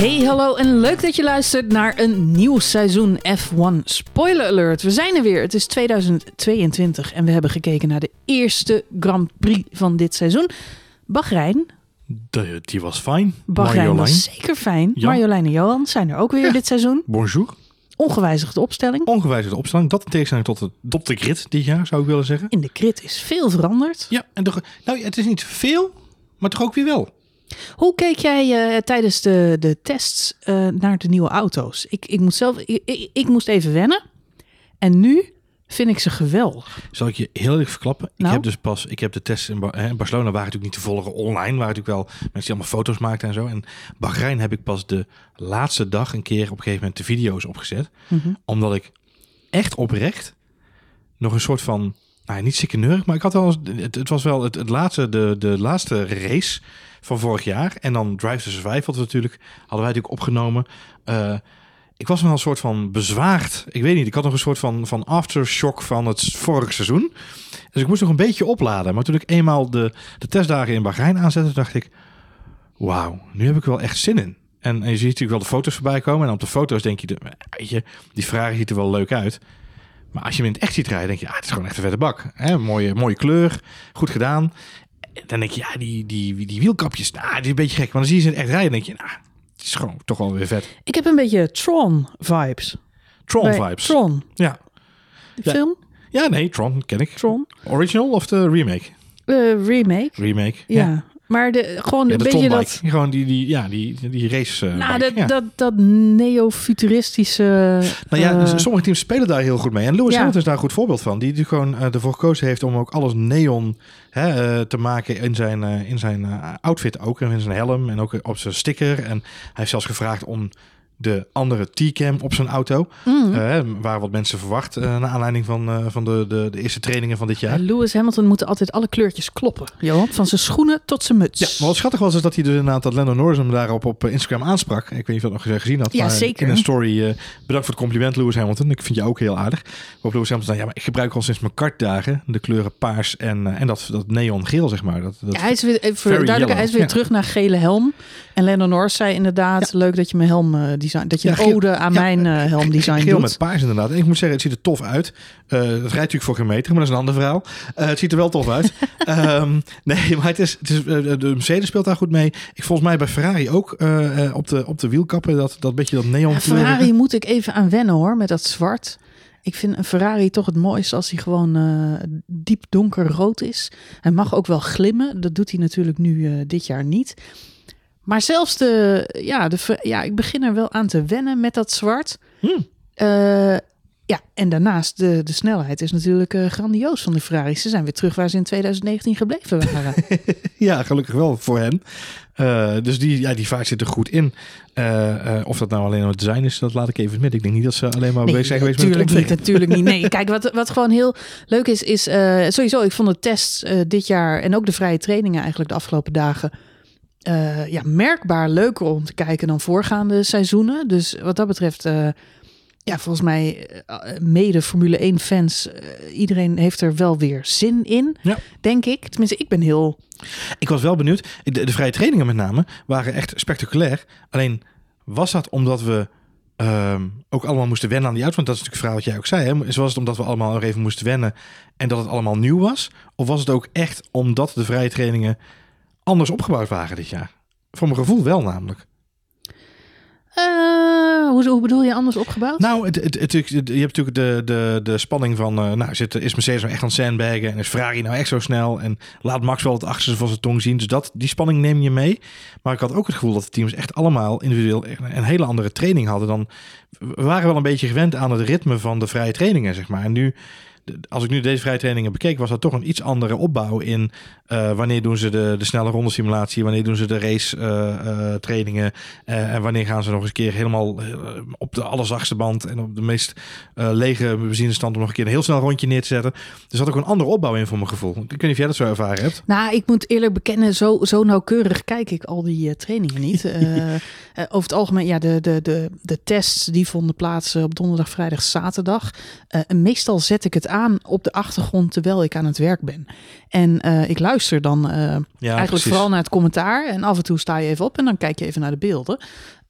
Hey, hallo en leuk dat je luistert naar een nieuw seizoen F1 Spoiler Alert. We zijn er weer. Het is 2022 en we hebben gekeken naar de eerste Grand Prix van dit seizoen. Bahrein. De, die was fijn. Bahrein Marjolein. was zeker fijn. Ja. Marjolein en Johan zijn er ook weer dit seizoen. Bonjour. Ongewijzigde opstelling. Ongewijzigde opstelling. Dat in tegenstelling tot de, tot de dit jaar, zou ik willen zeggen. In de crit is veel veranderd. Ja, en toch, nou, het is niet veel, maar toch ook weer wel. Hoe keek jij eh, tijdens de, de tests eh, naar de nieuwe auto's? Ik, ik, moet zelf, ik, ik, ik moest even wennen. En nu vind ik ze geweldig. Zal ik je heel erg verklappen? Nou? Ik heb dus pas, ik heb de tests in, Barcelona waren natuurlijk niet te volgen online, waren natuurlijk wel mensen die allemaal foto's maakten en zo. En Bahrein heb ik pas de laatste dag een keer op een gegeven moment de video's opgezet, Mhm. omdat ik echt oprecht nog een soort van, nou niet ziekeneurig, maar ik had wel, het, het was wel het, het laatste, de, de laatste race van vorig jaar. En dan Drive to Survive, we natuurlijk, hadden wij natuurlijk opgenomen. Eh, ik was wel een soort van bezwaard. Ik weet niet, ik had nog een soort van, van aftershock van het vorige seizoen. Dus ik moest nog een beetje opladen. Maar toen ik eenmaal de, de testdagen in Bahrein aanzette, dacht ik... Wauw, nu heb ik wel echt zin in. En, en je ziet natuurlijk wel de foto's voorbij komen. En op de foto's denk je, weet je, die vraag ziet er wel leuk uit. Maar als je hem in het echt ziet rijden, denk je, ah, het is gewoon echt een vette bak. Mooie, mooie kleur, goed gedaan. En dan denk je, ja, die, die, die wielkapjes, nou, die is een beetje gek. Maar dan zie je ze echt rijden, denk je, nou, het is gewoon toch wel weer vet. Ik heb een beetje Tron-vibes. Tron Bij vibes. Tron, Ja. de Ja. film. ja, nee, Tron ken ik. Tron. Original of de remake? Eh, remake. Remake. Ja. Maar de, gewoon Ja, een beetje dat... Gewoon die, die, ja, die, die race eh, Nou, bike, dat, dat, dat neofuturistische... Nou ja, eh, dus sommige teams spelen daar heel goed mee. En Lewis. Hamilton is daar een goed voorbeeld van. Die, die gewoon ervoor gekozen heeft om ook alles neon eh, te maken in zijn, eh, in zijn eh, outfit ook. En in zijn helm en ook op zijn sticker. En hij heeft zelfs gevraagd om de andere T-cam op zijn auto. mm. Eh, waar wat mensen verwacht eh naar aanleiding van, eh, van de, de, de eerste trainingen van dit jaar. Ja, Lewis Hamilton moet altijd alle kleurtjes kloppen, Johan. Van zijn schoenen tot zijn muts. Ja, maar wat schattig was is dat hij dus inderdaad dat Lando Norris hem daarop op Instagram aansprak. Ik weet niet of je dat nog gezien had. Ja, maar zeker. In een story, bedankt voor het compliment Lewis Hamilton. Ik vind je ook heel aardig. Waarop Lewis Hamilton zei, ja, maar ik gebruik al sinds mijn kartdagen de kleuren paars en, en dat, dat neongeel, zeg maar. Dat, dat, Ja, hij is weer, even duidelijk, hij is weer ja. terug naar gele helm. En Lennon Norris zei inderdaad, leuk dat je mijn helm eh, dat je Ja, een ode aan ja, mijn eh, helmdesign Geel doet. met paars inderdaad. En ik moet zeggen, het ziet er tof uit. Eh, het rijdt natuurlijk voor geen meter, maar dat is een ander verhaal. Het ziet er wel tof uit. Ehm, nee, maar het is, het is, de Mercedes speelt daar goed mee. Ik volgens mij bij Ferrari ook op, de, op de wielkappen. Dat, dat beetje dat neon Ja, Ferrari moet ik even aan wennen hoor, met dat zwart. Ik vind een Ferrari toch het mooiste als hij gewoon eh, diep donkerrood is. Hij mag ook wel glimmen. Dat doet hij natuurlijk nu dit jaar niet. Maar zelfs de, ja, de, ja, ik begin er wel aan te wennen met dat zwart. Hmm. Eh, ja, en daarnaast de, de snelheid is natuurlijk eh, grandioos van de Ferraris. Ze zijn weer terug waar ze in 2019 gebleven waren. Ja, gelukkig wel voor hen. Eh, dus die, ja, die vaart zit er goed in. Of dat nou alleen maar het design is, dat laat ik even midden. Ik denk niet dat ze alleen maar bezig zijn geweest met het natuurlijk niet, natuurlijk niet. Nee, kijk, wat, wat gewoon heel leuk is, is sowieso, ik vond de tests dit jaar en ook de vrije trainingen eigenlijk de afgelopen dagen eh, ja, merkbaar leuker om te kijken dan voorgaande seizoenen. Dus wat dat betreft, eh, ja, volgens mij eh, mede Formule 1 fans, eh, iedereen heeft er wel weer zin in, Ja. denk ik. Tenminste, ik ben heel Ik was wel benieuwd. De, de vrije trainingen met name waren echt spectaculair. Alleen was dat omdat we ehm, ook allemaal moesten wennen aan die? Want dat is natuurlijk het verhaal wat jij ook zei. Hè? Was het omdat we allemaal er even moesten wennen en dat het allemaal nieuw was? Of was het ook echt omdat de vrije trainingen anders opgebouwd waren dit jaar? Voor mijn gevoel wel namelijk. Eh, hoe, hoe bedoel je anders opgebouwd? Nou, het, het, het- je hebt natuurlijk de, de, de spanning van... eh, nou, zit, is Mercedes nou echt aan het sandbaggen? En is Ferrari nou echt zo snel? En laat Max wel het achterste van zijn tong zien. Dus dat, die spanning neem je mee. Maar ik had ook het gevoel dat de teams echt allemaal individueel... een hele andere training hadden dan... We waren wel een beetje gewend aan het ritme van de vrije trainingen, zeg maar. En nu... Als ik nu deze vrije trainingen bekeek, was dat toch een iets andere opbouw in eh, wanneer doen ze de, de snelle ronde simulatie, wanneer doen ze de race eh, eh, trainingen en wanneer gaan ze nog eens een keer helemaal op de allerzachtste band en op de meest lege benzinestand om nog een keer een heel snel rondje neer te zetten. Dus dat ook een andere opbouw in voor mijn gevoel. Ik weet niet of jij dat zo ervaren hebt. Nou, ik moet eerlijk bekennen, zo, zo nauwkeurig kijk ik al die trainingen niet. Over het algemeen, ja, de, de, de, de tests die vonden plaats op donderdag, vrijdag, zaterdag. Meestal zet ik het aan op de achtergrond terwijl ik aan het werk ben. En eh, ik luister dan eh, Ja, eigenlijk precies. vooral naar het commentaar. En af en toe sta je even op en dan kijk je even naar de beelden.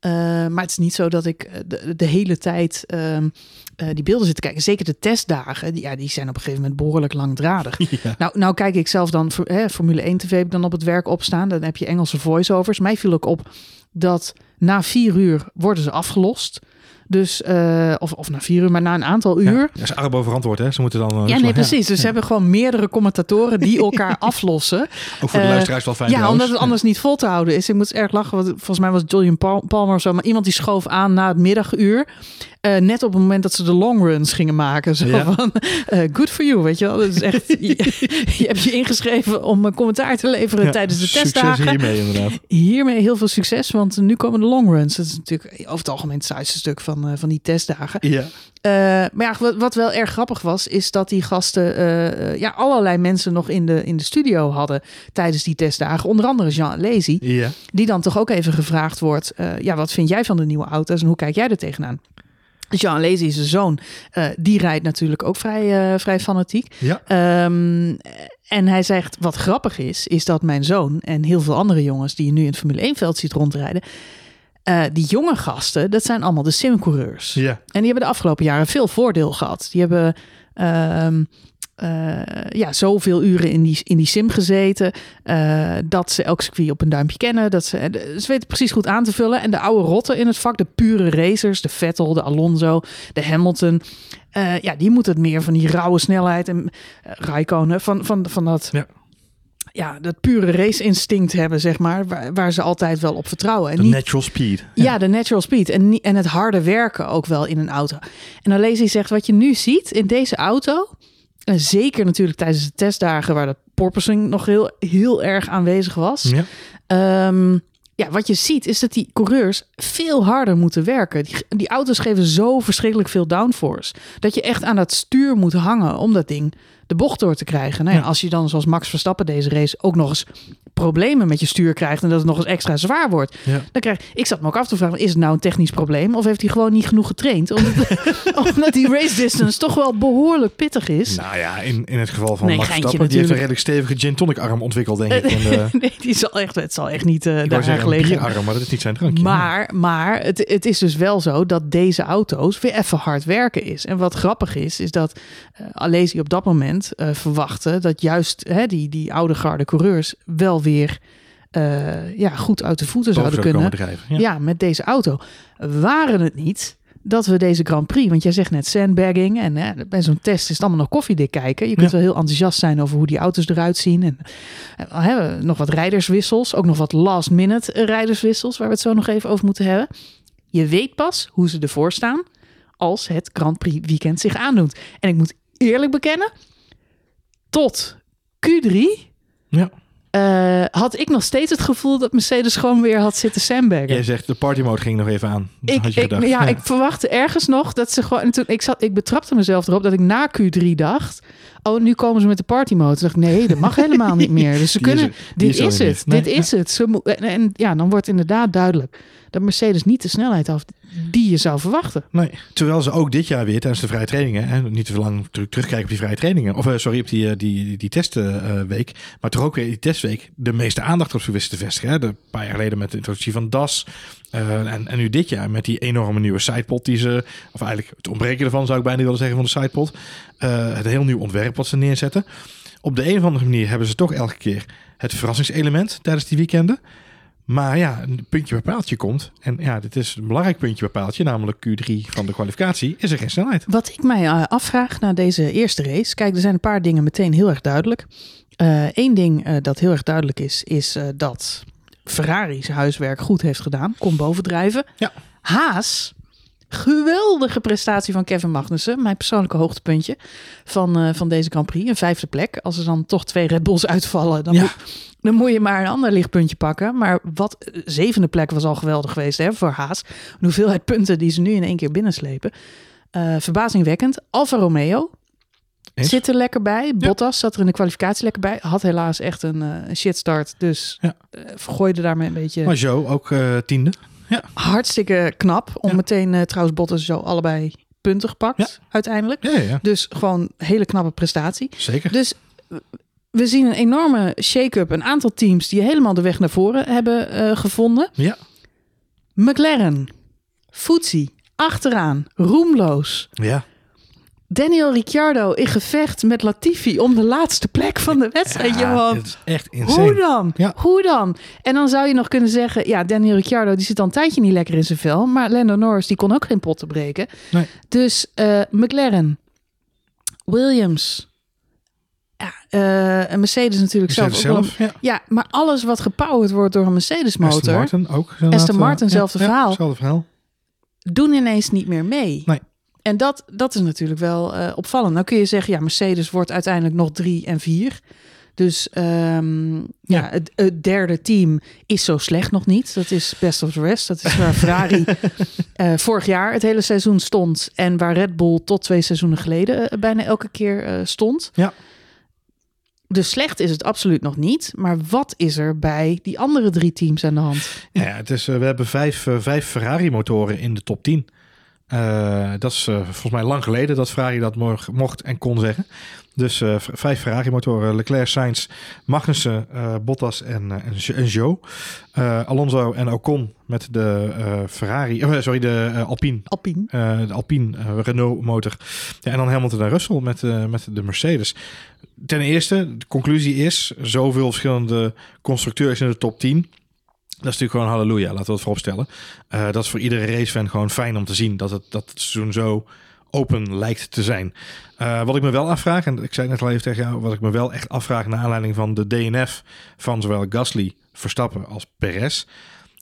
Eh, maar het is niet zo dat ik de, de hele tijd ehm, eh, die beelden zit te kijken. Zeker de testdagen, die, ja, die zijn op een gegeven moment behoorlijk langdradig. Ja. Nou, nou kijk ik zelf dan, voor- hè, Formule 1 TV heb ik dan op het werk opstaan. Dan heb je Engelse voiceovers. Mij viel ook op dat na vier uur worden ze afgelost. Dus, eh, of, of na vier uur, maar na een aantal uur. Ja, dat is Arbo verantwoord, hè? Ze moeten dan... eh, Ja, nee, precies. Dus ze hebben gewoon meerdere commentatoren die elkaar aflossen. Ook voor de Eh, luisteraars wel fijn Ja, trouwens. omdat het anders niet vol te houden is. Ik moet erg lachen, want volgens mij was Julian Pal- Palmer zo. Maar iemand die schoof aan na het middaguur. Eh, net op het moment dat ze de long runs gingen maken. Zo Ja. van, eh, good for you, weet je wel. Dat is echt, je, je hebt je ingeschreven om een commentaar te leveren Ja, tijdens de Succes testdagen. hiermee inderdaad. Hiermee heel veel succes, want nu komen de long runs. Dat is natuurlijk over het algemeen het saaiste stuk van, eh, van die testdagen. Ja. Eh, maar ja, wat, wat wel erg grappig was, is dat die gasten eh, eh, ja, allerlei mensen nog in de, in de studio hadden tijdens die testdagen. Onder andere Jean Lazy, Ja. die dan toch ook even gevraagd wordt: eh, ja, wat vind jij van de nieuwe auto's en hoe kijk jij er tegenaan? Jean Lazy, zijn zoon, eh, die rijdt natuurlijk ook vrij, eh, vrij fanatiek. Ja. Ehm, en hij zegt, wat grappig is, is dat mijn zoon en heel veel andere jongens die je nu in het Formule 1-veld ziet rondrijden, eh, die jonge gasten, dat zijn allemaal de simcoureurs. Ja. En die hebben de afgelopen jaren veel voordeel gehad. Die hebben ehm, eh, ja, zoveel uren in die, in die sim gezeten. eh, dat ze elk circuit op een duimpje kennen. Dat ze, eh, ze weten precies goed aan te vullen. En de oude rotten in het vak, de pure racers, de Vettel, de Alonso, de Hamilton. ja, die moeten het meer van die rauwe snelheid en uh, Raikkonen, van, van, van dat, Ja. ja, dat pure race instinct hebben, zeg maar. Waar, waar ze altijd wel op vertrouwen. En De niet natural speed. ja, de natural speed. En, niet- en het harde werken ook wel in een auto. En Alesi zegt, wat je nu ziet in deze auto... en zeker natuurlijk tijdens de testdagen... waar de porpoising nog heel, heel erg aanwezig was... Ja. Ehm, ja, wat je ziet is dat die coureurs veel harder moeten werken. Die, die auto's geven zo verschrikkelijk veel downforce. Dat je echt aan dat stuur moet hangen om dat ding de bocht door te krijgen. Nou ja, Ja. Als je dan zoals Max Verstappen deze race ook nog eens problemen met je stuur krijgt... en dat het nog eens extra zwaar wordt. Ja. Dan krijg, ik zat me ook af te vragen, is het nou een technisch probleem? Of heeft hij gewoon niet genoeg getraind? Omdat, omdat die race distance toch wel behoorlijk pittig is. Nou ja, in, in het geval van Nee, Max Verstappen, die heeft een redelijk stevige gin tonic arm ontwikkeld, denk ik. En, nee, die zal echt, het zal echt niet ik daar een gelegen bierarm, maar dat is niet zijn drankje. Maar, maar het, het is dus wel zo dat deze auto's weer even hard werken is. En wat grappig is, is dat eh Alesi op dat moment verwachtte dat juist hè, die, die oude garde coureurs wel weer eh, ja, goed uit de voeten Boven zouden zou kunnen. drijven. Ja. Ja. met deze auto. Waren het niet dat we deze Grand Prix, want jij zegt net sandbagging en hè, bij zo'n test is het allemaal nog koffiedik kijken. Je kunt Ja. wel heel enthousiast zijn over hoe die auto's eruit zien. En eh, hè, nog wat rijderswissels, ook nog wat last minute rijderswissels, waar we het zo nog even over moeten hebben. Je weet pas hoe ze ervoor staan als het Grand Prix weekend zich aandoet. En ik moet eerlijk bekennen, tot Q3 Ja. Eh, had ik nog steeds het gevoel dat Mercedes gewoon weer had zitten sandbaggen. Jij zegt, de party mode ging nog even aan. Ik, had je ik, ja, ik verwachtte ergens nog dat ze gewoon. en Toen, ik, zat, ik betrapte mezelf erop dat ik na Q3 dacht. Oh, nu komen ze met de party mode. Toen dacht ik, nee, dat mag helemaal niet meer. Dus ze Die kunnen. dit is het. Nee, dit is het. Ze en, en ja, dan wordt inderdaad duidelijk dat Mercedes niet de snelheid had die je zou verwachten. Nee, terwijl ze ook dit jaar weer tijdens de vrije trainingen, hè, niet te lang terug, terugkijken op die vrije trainingen, of eh, sorry, op die, eh, die, die, die testweek, maar toch ook weer die testweek de meeste aandacht op ze wisten te vestigen. Hè. De, paar jaar geleden met de introductie van DAS eh, en, en nu dit jaar met die enorme nieuwe sidepod die ze, of eigenlijk het ontbreken ervan zou ik bijna willen zeggen van de sidepod, eh, het heel nieuw ontwerp wat ze neerzetten. Op de een of andere manier hebben ze toch elke keer het verrassingselement tijdens die weekenden. Maar ja, een puntje bij paaltje komt. En ja, dit is een belangrijk puntje bij paaltje, namelijk Q3 van de kwalificatie. Is er geen snelheid? Wat ik mij eh, afvraag na deze eerste race. Kijk, er zijn een paar dingen meteen heel erg duidelijk. Eén ding eh, dat heel erg duidelijk is, is eh, dat Ferrari zijn huiswerk goed heeft gedaan. Kom bovendrijven. Ja. Haas, geweldige prestatie van Kevin Magnussen. Mijn persoonlijke hoogtepuntje van, eh, van deze Grand Prix. Een vijfde plek. Als er dan toch twee Red Bulls uitvallen, dan, Ja. moet, dan moet je maar een ander lichtpuntje pakken. Maar wat eh, zevende plek was al geweldig geweest hè, voor Haas. De hoeveelheid punten die ze nu in één keer binnenslepen. Eh, verbazingwekkend. Alfa Romeo zit er lekker bij. Bottas zat er in de kwalificatie lekker bij. Had helaas echt een shitstart. Dus Ja. vergooide daarmee een beetje. Maar Joe ook eh, tiende. Hartstikke knap. Om Ja. meteen eh, trouwens Bottas zo allebei punten gepakt Ja. uiteindelijk. Ja, ja, ja. Dus gewoon hele knappe prestatie. zeker. Dus we zien een enorme shake-up. Een aantal teams die helemaal de weg naar voren hebben eh, gevonden. Ja. McLaren, Futsi, achteraan, roemloos. Ja. Daniel Ricciardo in gevecht met Latifi om de laatste plek van de wedstrijd. Johan. het is echt Hoe insane. dan? Ja. Hoe dan? En dan zou je nog kunnen zeggen, ja, Daniel Ricciardo die zit al een tijdje niet lekker in zijn vel, maar Lando Norris die kon ook geen potten breken. Nee. Dus eh, McLaren, Williams, ja, en Mercedes natuurlijk zelf. Mercedes ook wel zelf, ja. ja, maar alles wat gepowered wordt door een Mercedes Aston motor, Martin ook. Aston Martin, zelfde verhaal. Hetzelfde verhaal. doen ineens niet meer mee. Nee. En dat, dat is natuurlijk wel eh, opvallend. Nou kun je zeggen, ja, Mercedes wordt uiteindelijk nog drie en vier. Dus ehm, ja, Ja. Het, het derde team is zo slecht nog niet. Dat is best of the rest. Dat is waar Ferrari eh, vorig jaar het hele seizoen stond. En waar Red Bull tot twee seizoenen geleden eh, bijna elke keer stond. Ja. Dus slecht is het absoluut nog niet. Maar wat is er bij die andere drie teams aan de hand? Ja, het is, we hebben vijf, vijf Ferrari-motoren in de top 10. Eh, dat is eh, volgens mij lang geleden dat Ferrari dat mo- mocht en kon zeggen. Dus eh, vijf Ferrari-motoren. Leclerc, Sainz, Magnussen, Bottas en, en, Jo- en Joe. Alonso en Ocon met de Ferrari... sorry, de Alpine. Alpine. De Alpine eh, Renault motor. Ja, en dan Hamilton en Russell met, met de Mercedes. Ten eerste, de conclusie is... zoveel verschillende constructeurs in de top 10... Dat is natuurlijk gewoon halleluja, laten we het vooropstellen. Eh dat is voor iedere racefan gewoon fijn om te zien dat het, dat seizoen zo open lijkt te zijn. Eh, wat ik me wel afvraag, en ik zei net al even tegen jou, wat ik me wel echt afvraag naar aanleiding van de DNF van zowel Gasly, Verstappen als Perez.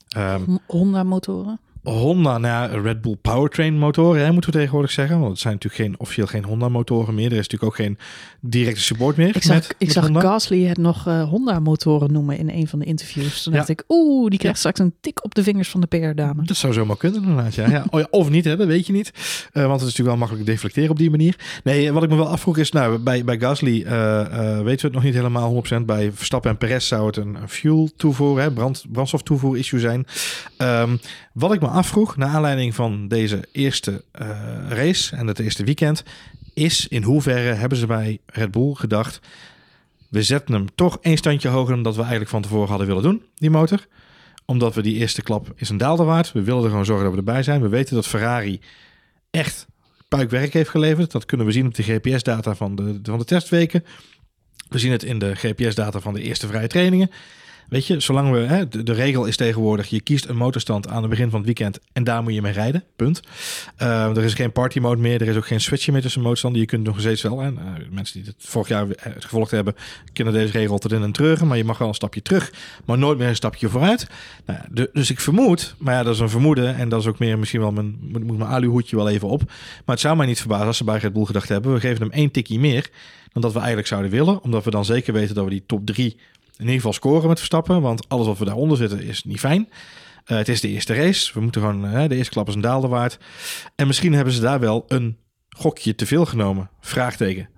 Ehm, Honda motoren. Honda, nou ja, Red Bull Powertrain motoren, hè, moeten we tegenwoordig zeggen. Want het zijn natuurlijk geen, officieel geen Honda motoren meer. Er is natuurlijk ook geen directe support meer. Ik zag, met, ik met zag Honda. Gasly het nog eh, Honda-motoren noemen in een van de interviews. Toen Ja. dacht ik, oeh, die krijgt straks een tik op de vingers van de PR-dame. Dat zou zomaar kunnen inderdaad, ja. ja. Oh of niet, hè, dat weet je niet. Eh, want het is natuurlijk wel makkelijk deflecteren op die manier. Nee, wat ik me wel afvroeg is, nou, bij, bij Gasly eh, eh, weten we het nog niet helemaal 100%. Bij Verstappen en Perez zou het een, fuel toevoer, hè, brand, brandstoftoevoer issue zijn. Ehm, wat ik me afvroeg, naar aanleiding van deze eerste eh, race en het eerste weekend, is in hoeverre hebben ze bij Red Bull gedacht, we zetten hem toch één standje hoger dan dat we eigenlijk van tevoren hadden willen doen, die motor omdat we die eerste klap is een daalder waard. We willen er gewoon zorgen dat we erbij zijn. We weten dat Ferrari echt puikwerk heeft geleverd. Dat kunnen we zien op de GPS-data van de, van de testweken. We zien het in de GPS-data van de eerste vrije trainingen. Weet je, zolang we, hè, de, regel is tegenwoordig, je kiest een motorstand aan het begin van het weekend en daar moet je mee rijden, punt. Eh, er is geen party mode meer, er is ook geen switchen meer tussen motorstanden. Je kunt nog steeds wel, en mensen die het vorig jaar eh, gevolgd hebben, kennen deze regel tot in een treuren, maar je mag wel een stapje terug, maar nooit meer een stapje vooruit. Nou, dus ik vermoed, maar ja, dat is een vermoeden en dat is ook meer misschien wel mijn, moet, mijn aluhoedje wel even op. Maar het zou mij niet verbazen als ze bij Red Bull gedacht hebben, we geven hem één tikkie meer dan dat we eigenlijk zouden willen, omdat we dan zeker weten dat we die top 3 in ieder geval scoren met Verstappen. Want alles wat we daaronder zitten is niet fijn. Eh, het is de eerste race. We moeten gewoon, eh, de eerste klap is een daalder waard. En misschien hebben ze daar wel een gokje te veel genomen. Vraagteken.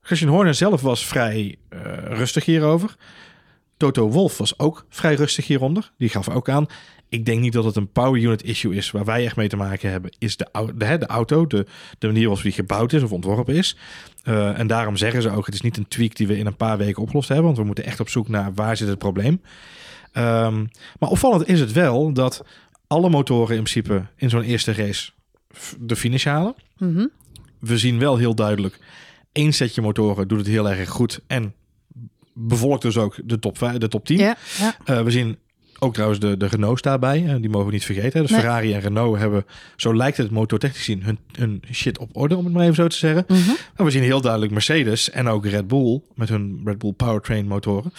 Christian Horner zelf was vrij eh, rustig hierover. Toto Wolf was ook vrij rustig hieronder. Die gaf ook aan. Ik denk niet dat het een power unit issue is. Waar wij echt mee te maken hebben, is de, de, de auto. De, de manier waarop die gebouwd is of ontworpen is. Eh, en daarom zeggen ze ook, het is niet een tweak die we in een paar weken opgelost hebben. Want we moeten echt op zoek naar waar zit het probleem. Ehm, maar opvallend is het wel dat alle motoren in principe in zo'n eerste race de finish halen. Mhm. We zien wel heel duidelijk, één setje motoren doet het heel erg goed. En bevolkt dus ook de top, de top 10. Ja, ja. Eh, we zien ook trouwens de, de Renaults daarbij. eh, die mogen we niet vergeten. Dus Nee. Ferrari en Renault hebben, zo lijkt het motortechnisch zien, hun, hun shit op orde, om het maar even zo te zeggen. Mhm. Maar we zien heel duidelijk Mercedes en ook Red Bull met hun Red Bull Powertrain motoren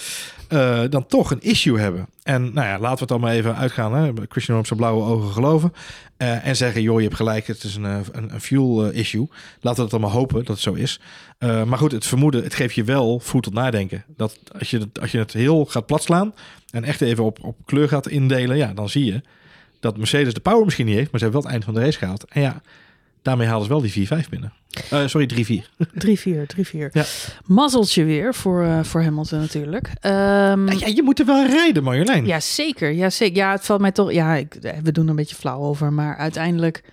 eh, dan toch een issue hebben. En nou ja, laten we het dan maar even uitgaan. Hè? Christian op zijn blauwe ogen geloven. eh, en zeggen, joh, je hebt gelijk, het is een, eh, een, fuel eh, issue. Laten we dan maar hopen dat het zo is. Maar goed, het vermoeden, het geeft je wel voet tot nadenken. Dat als je, als je het heel gaat platslaan en echt even op, op kleur gaat indelen, ja, dan zie je dat Mercedes de power misschien niet heeft, maar ze hebben wel het eind van de race gehaald. En ja, daarmee halen ze wel die 4-5 binnen. Eh, sorry, 3-4. 3-4, 3-4. Ja. Mazzeltje weer voor, eh, voor Hamilton natuurlijk. Ehm, Ja, je moet er wel rijden, Marjolein. Ja, zeker. Ja, zeker. Ja, het valt mij toch. Ja, ik, we doen er een beetje flauw over, maar uiteindelijk.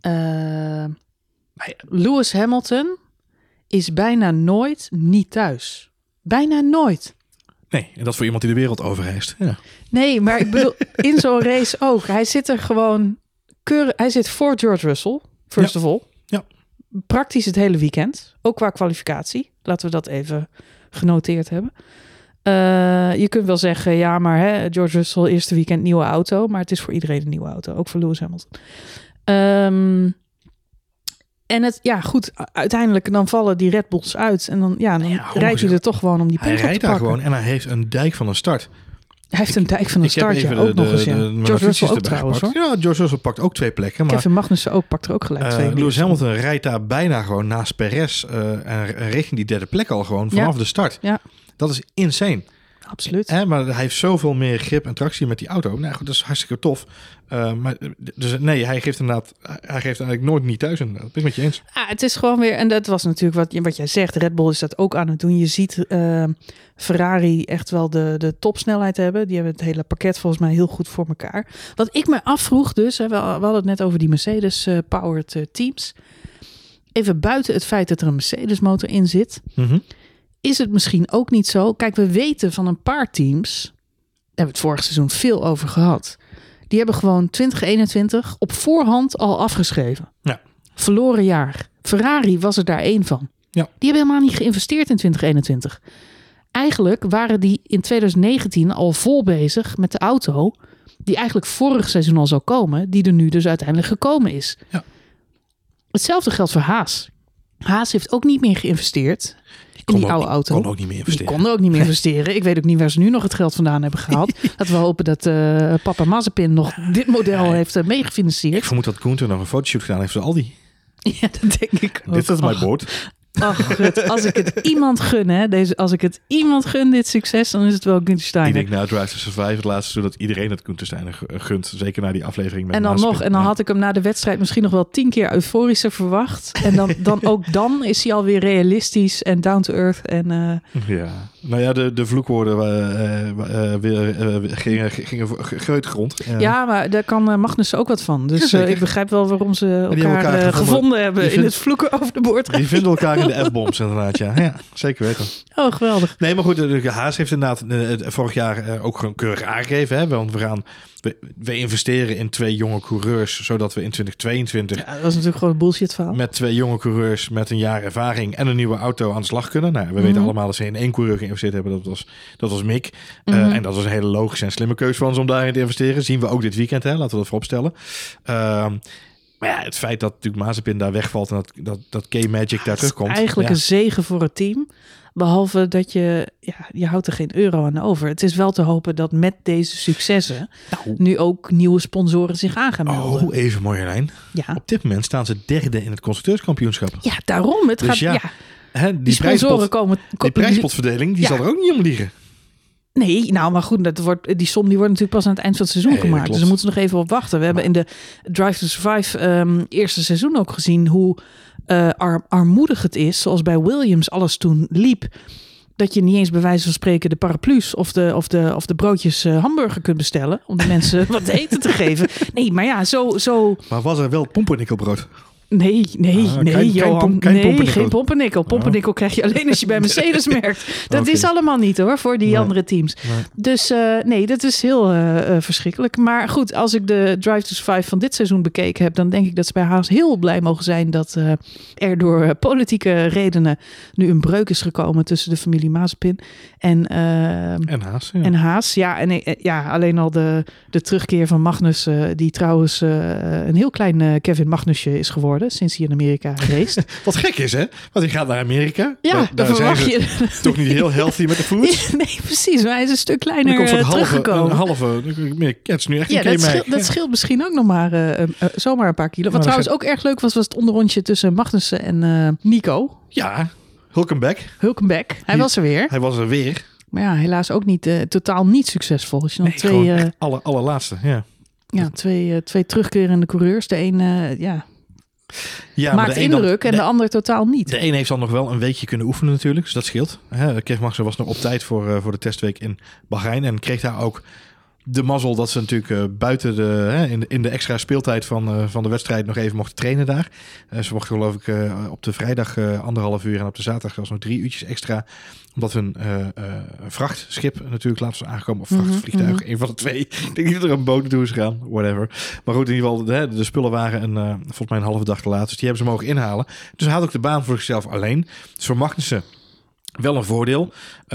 eh, Lewis Hamilton is bijna nooit niet thuis. Bijna nooit. Nee, en dat voor iemand die de wereld overreist. Ja. Nee, maar ik bedoel, in zo'n race ook. Hij zit er gewoon keurig. Hij zit voor George Russell, first of all. Ja. Praktisch het hele weekend. Ook qua kwalificatie. Laten we dat even genoteerd hebben. Eh, je kunt wel zeggen, ja, maar hè, George Russell, eerste weekend nieuwe auto. Maar het is voor iedereen een nieuwe auto. Ook voor Lewis Hamilton. Ehm, en het, ja, goed, uiteindelijk dan vallen die Red Bulls uit. En dan, ja, dan Ja, rijdt hij er toch gewoon om die Hij punt op te rijdt daar pakken. gewoon en hij heeft een dijk van een start. Hij heeft een dijk van een Ik heb start, ja, even ook nog eens. Ja. mijn George Russell ook trouwens, hoor. gepakt. Ja, George Russell pakt ook twee plekken. Maar Kevin Magnussen ook, pakt er ook gelijk eh, twee. Lewis. Hamilton rijdt daar bijna gewoon naast Perez. eh, en, en richting die derde plek al gewoon vanaf de start. Ja. Dat is insane. Absoluut. Maar hij heeft zoveel meer grip en tractie met die auto. Nou goed, dat is hartstikke tof. Eh, maar dus nee, hij geeft inderdaad, hij geeft eigenlijk nooit niet thuis. inderdaad. Dat ben ik met je eens. Ja, het is gewoon weer, en dat was natuurlijk wat, je- wat jij zegt, Red Bull is dat ook aan het doen. Je ziet eh, Ferrari echt wel de, de topsnelheid hebben. Die hebben het hele pakket volgens mij heel goed voor elkaar. Wat ik me afvroeg dus, hè, we, we hadden het net over die Mercedes-powered eh, teams. Even buiten het feit dat er een Mercedes-motor in zit, Mhm. Is het misschien ook niet zo. Kijk, we weten van een paar teams, daar hebben we het vorig seizoen veel over gehad. Die hebben gewoon 2021 op voorhand al afgeschreven. Ja. Verloren jaar. Ferrari was er daar één van. Ja. Die hebben helemaal niet geïnvesteerd in 2021. Eigenlijk waren die in 2019 al vol bezig met de auto. Die eigenlijk vorig seizoen al zou komen. Die er nu dus uiteindelijk gekomen is. Ja. Hetzelfde geldt voor Haas. Haas heeft ook niet meer geïnvesteerd in die oude auto. kon ook niet meer Die investeren. konden ook niet meer investeren. Ik weet ook niet waar ze nu nog het geld vandaan hebben gehaald. Laten we hopen dat eh, papa Mazepin nog dit model heeft eh, Ik meegefinancierd. vermoed dat Koenter nog een fotoshoot gedaan heeft voor Aldi. Ja, dat denk ik ook. Dit is mijn Ach, boord. Ach, gut. als ik het iemand gun, hè, deze, als ik het iemand gun, dit succes, dan is het wel Günther Ik Steiner. denk na Drive to Survive het laatste seizoen dat iedereen het Koenter Steiner gu- gunt. Zeker na die aflevering met En dan nog, en dan had ik hem na de wedstrijd misschien nog wel tien keer euforischer verwacht. En dan, dan ook dan is hij alweer realistisch en down to earth. En eh, Ja, nou ja, de, de vloekwoorden eh, eh, eh, gingen, gingen grond. Ja. ja, maar daar kan Magnussen ook wat van. Dus ik begrijp wel waarom ze elkaar, hebben elkaar gevonden. gevonden, hebben in het vloeken over de boord. Die vinden elkaar in de F-bombs inderdaad, ja. ja. Zeker weten. Oh, geweldig. Nee, maar goed, de, de Haas heeft inderdaad vorig jaar ook gewoon keurig aangegeven. Hè? Want we gaan, we, we investeren in twee jonge coureurs, zodat we in 2022 Ja, dat was natuurlijk gewoon een bullshit verhaal. met twee jonge coureurs met een jaar ervaring en een nieuwe auto aan de slag kunnen. Nou, we Mhm. weten allemaal dat ze in één coureur geïnvesteerd hebben. Dat was, dat was Mick. Eh, Mhm. en dat was een hele logische en slimme keuze van ze om daarin te investeren. Zien we ook dit weekend, hè? laten we dat vooropstellen. Ehm maar ja, het feit dat natuurlijk Mazepin daar wegvalt en dat, dat, dat K-Magic daar is terugkomt. eigenlijk ja. een zegen voor het team. Behalve dat je, ja, je houdt er geen euro aan over. Het is wel te hopen dat met deze successen Nou. nu ook nieuwe sponsoren zich aan gaan melden. Oh, even Marjolein. Ja. Op dit moment staan ze derde in het constructeurskampioenschap. ja, daarom. Het Dus gaat, ja, ja, Hè, die, die sponsoren komen. die prijspotverdeling, die Ja. zal er ook niet om liegen. Nee, nou, maar goed, dat wordt, die som die wordt natuurlijk pas aan het eind van het seizoen Nee, gemaakt. Dus daar moeten we nog even op wachten. We hebben in de Drive to Survive ehm, eerste seizoen ook gezien hoe ar- armoedig het is. Zoals bij Williams alles toen liep. Dat je niet eens bij wijze van spreken de paraplu's of de, of de, of de broodjes eh, hamburger kunt bestellen. Om de mensen wat te eten te geven. Nee, maar ja, zo, zo Maar was er wel pompernikkelbrood? Nee, nee, Ah, nee, geen- geen Johan. geen nee, geen. Pompernikkel krijg je alleen als je bij Mercedes merkt. Dat is allemaal niet hoor, voor die Nee. andere teams. Nee. Dus eh, nee, dat is heel eh, eh, verschrikkelijk. Maar goed, als ik de Drive to Survive van dit seizoen bekeken heb... dan denk ik dat ze bij Haas heel blij mogen zijn... dat er door politieke redenen nu een breuk is gekomen... tussen de familie Mazepin en... En Haas. Ja. en Haas, ja, en ja, alleen al de, de terugkeer van Magnus, die trouwens een heel klein Kevin Magnusje is geworden sinds hij in Amerika race. Wat gek is, hè? Want hij gaat naar Amerika. ja, Daar- dan daar zijn verwacht je. toch niet heel healthy met de food. nee, precies, maar hij is een stuk kleiner komt eh, zo'n halve, een halve, meer, ja, het is nu echt ja, een dat scheelt, dat scheelt misschien ook nog maar eh, eh, eh, zomaar een paar kilo. Wat trouwens ook erg leuk was, was het onderrondje tussen Magnussen en eh, Nico. Ja, Hulkenberg. Hulkenbeck. Hij was er weer. Hij was er weer. Maar ja, helaas ook niet, eh, totaal niet succesvol. Als je dan Nee, twee, eh, aller, allerlaatste. Ja, ja, twee, eh, twee terugkerende coureurs. De een eh, ja, ja maar maakt de dan- indruk en de- de ander totaal niet. De een heeft dan nog wel een weekje kunnen oefenen natuurlijk, dus dat scheelt. Kev Magnussen was nog op tijd voor, eh, voor de testweek in Bahrein en kreeg daar ook de mazzel dat ze natuurlijk eh, buiten de, hè, in, de, in de extra speeltijd van, eh, van de wedstrijd nog even mochten trainen daar. Eh, ze mochten geloof ik op de vrijdag anderhalf uur en op de zaterdag zelfs nog drie uurtjes extra. Omdat hun vrachtschip natuurlijk laatst was aangekomen. Of Mhm, vrachtvliegtuig, mhm. een van de twee. Ik denk niet dat er een boot naartoe is gegaan, whatever. Maar goed, in ieder geval, de, de spullen waren een, volgens mij een halve dag te laat. Dus die hebben ze mogen inhalen. Dus hij had ook de baan voor zichzelf alleen. Dus voor Magnussen wel een voordeel.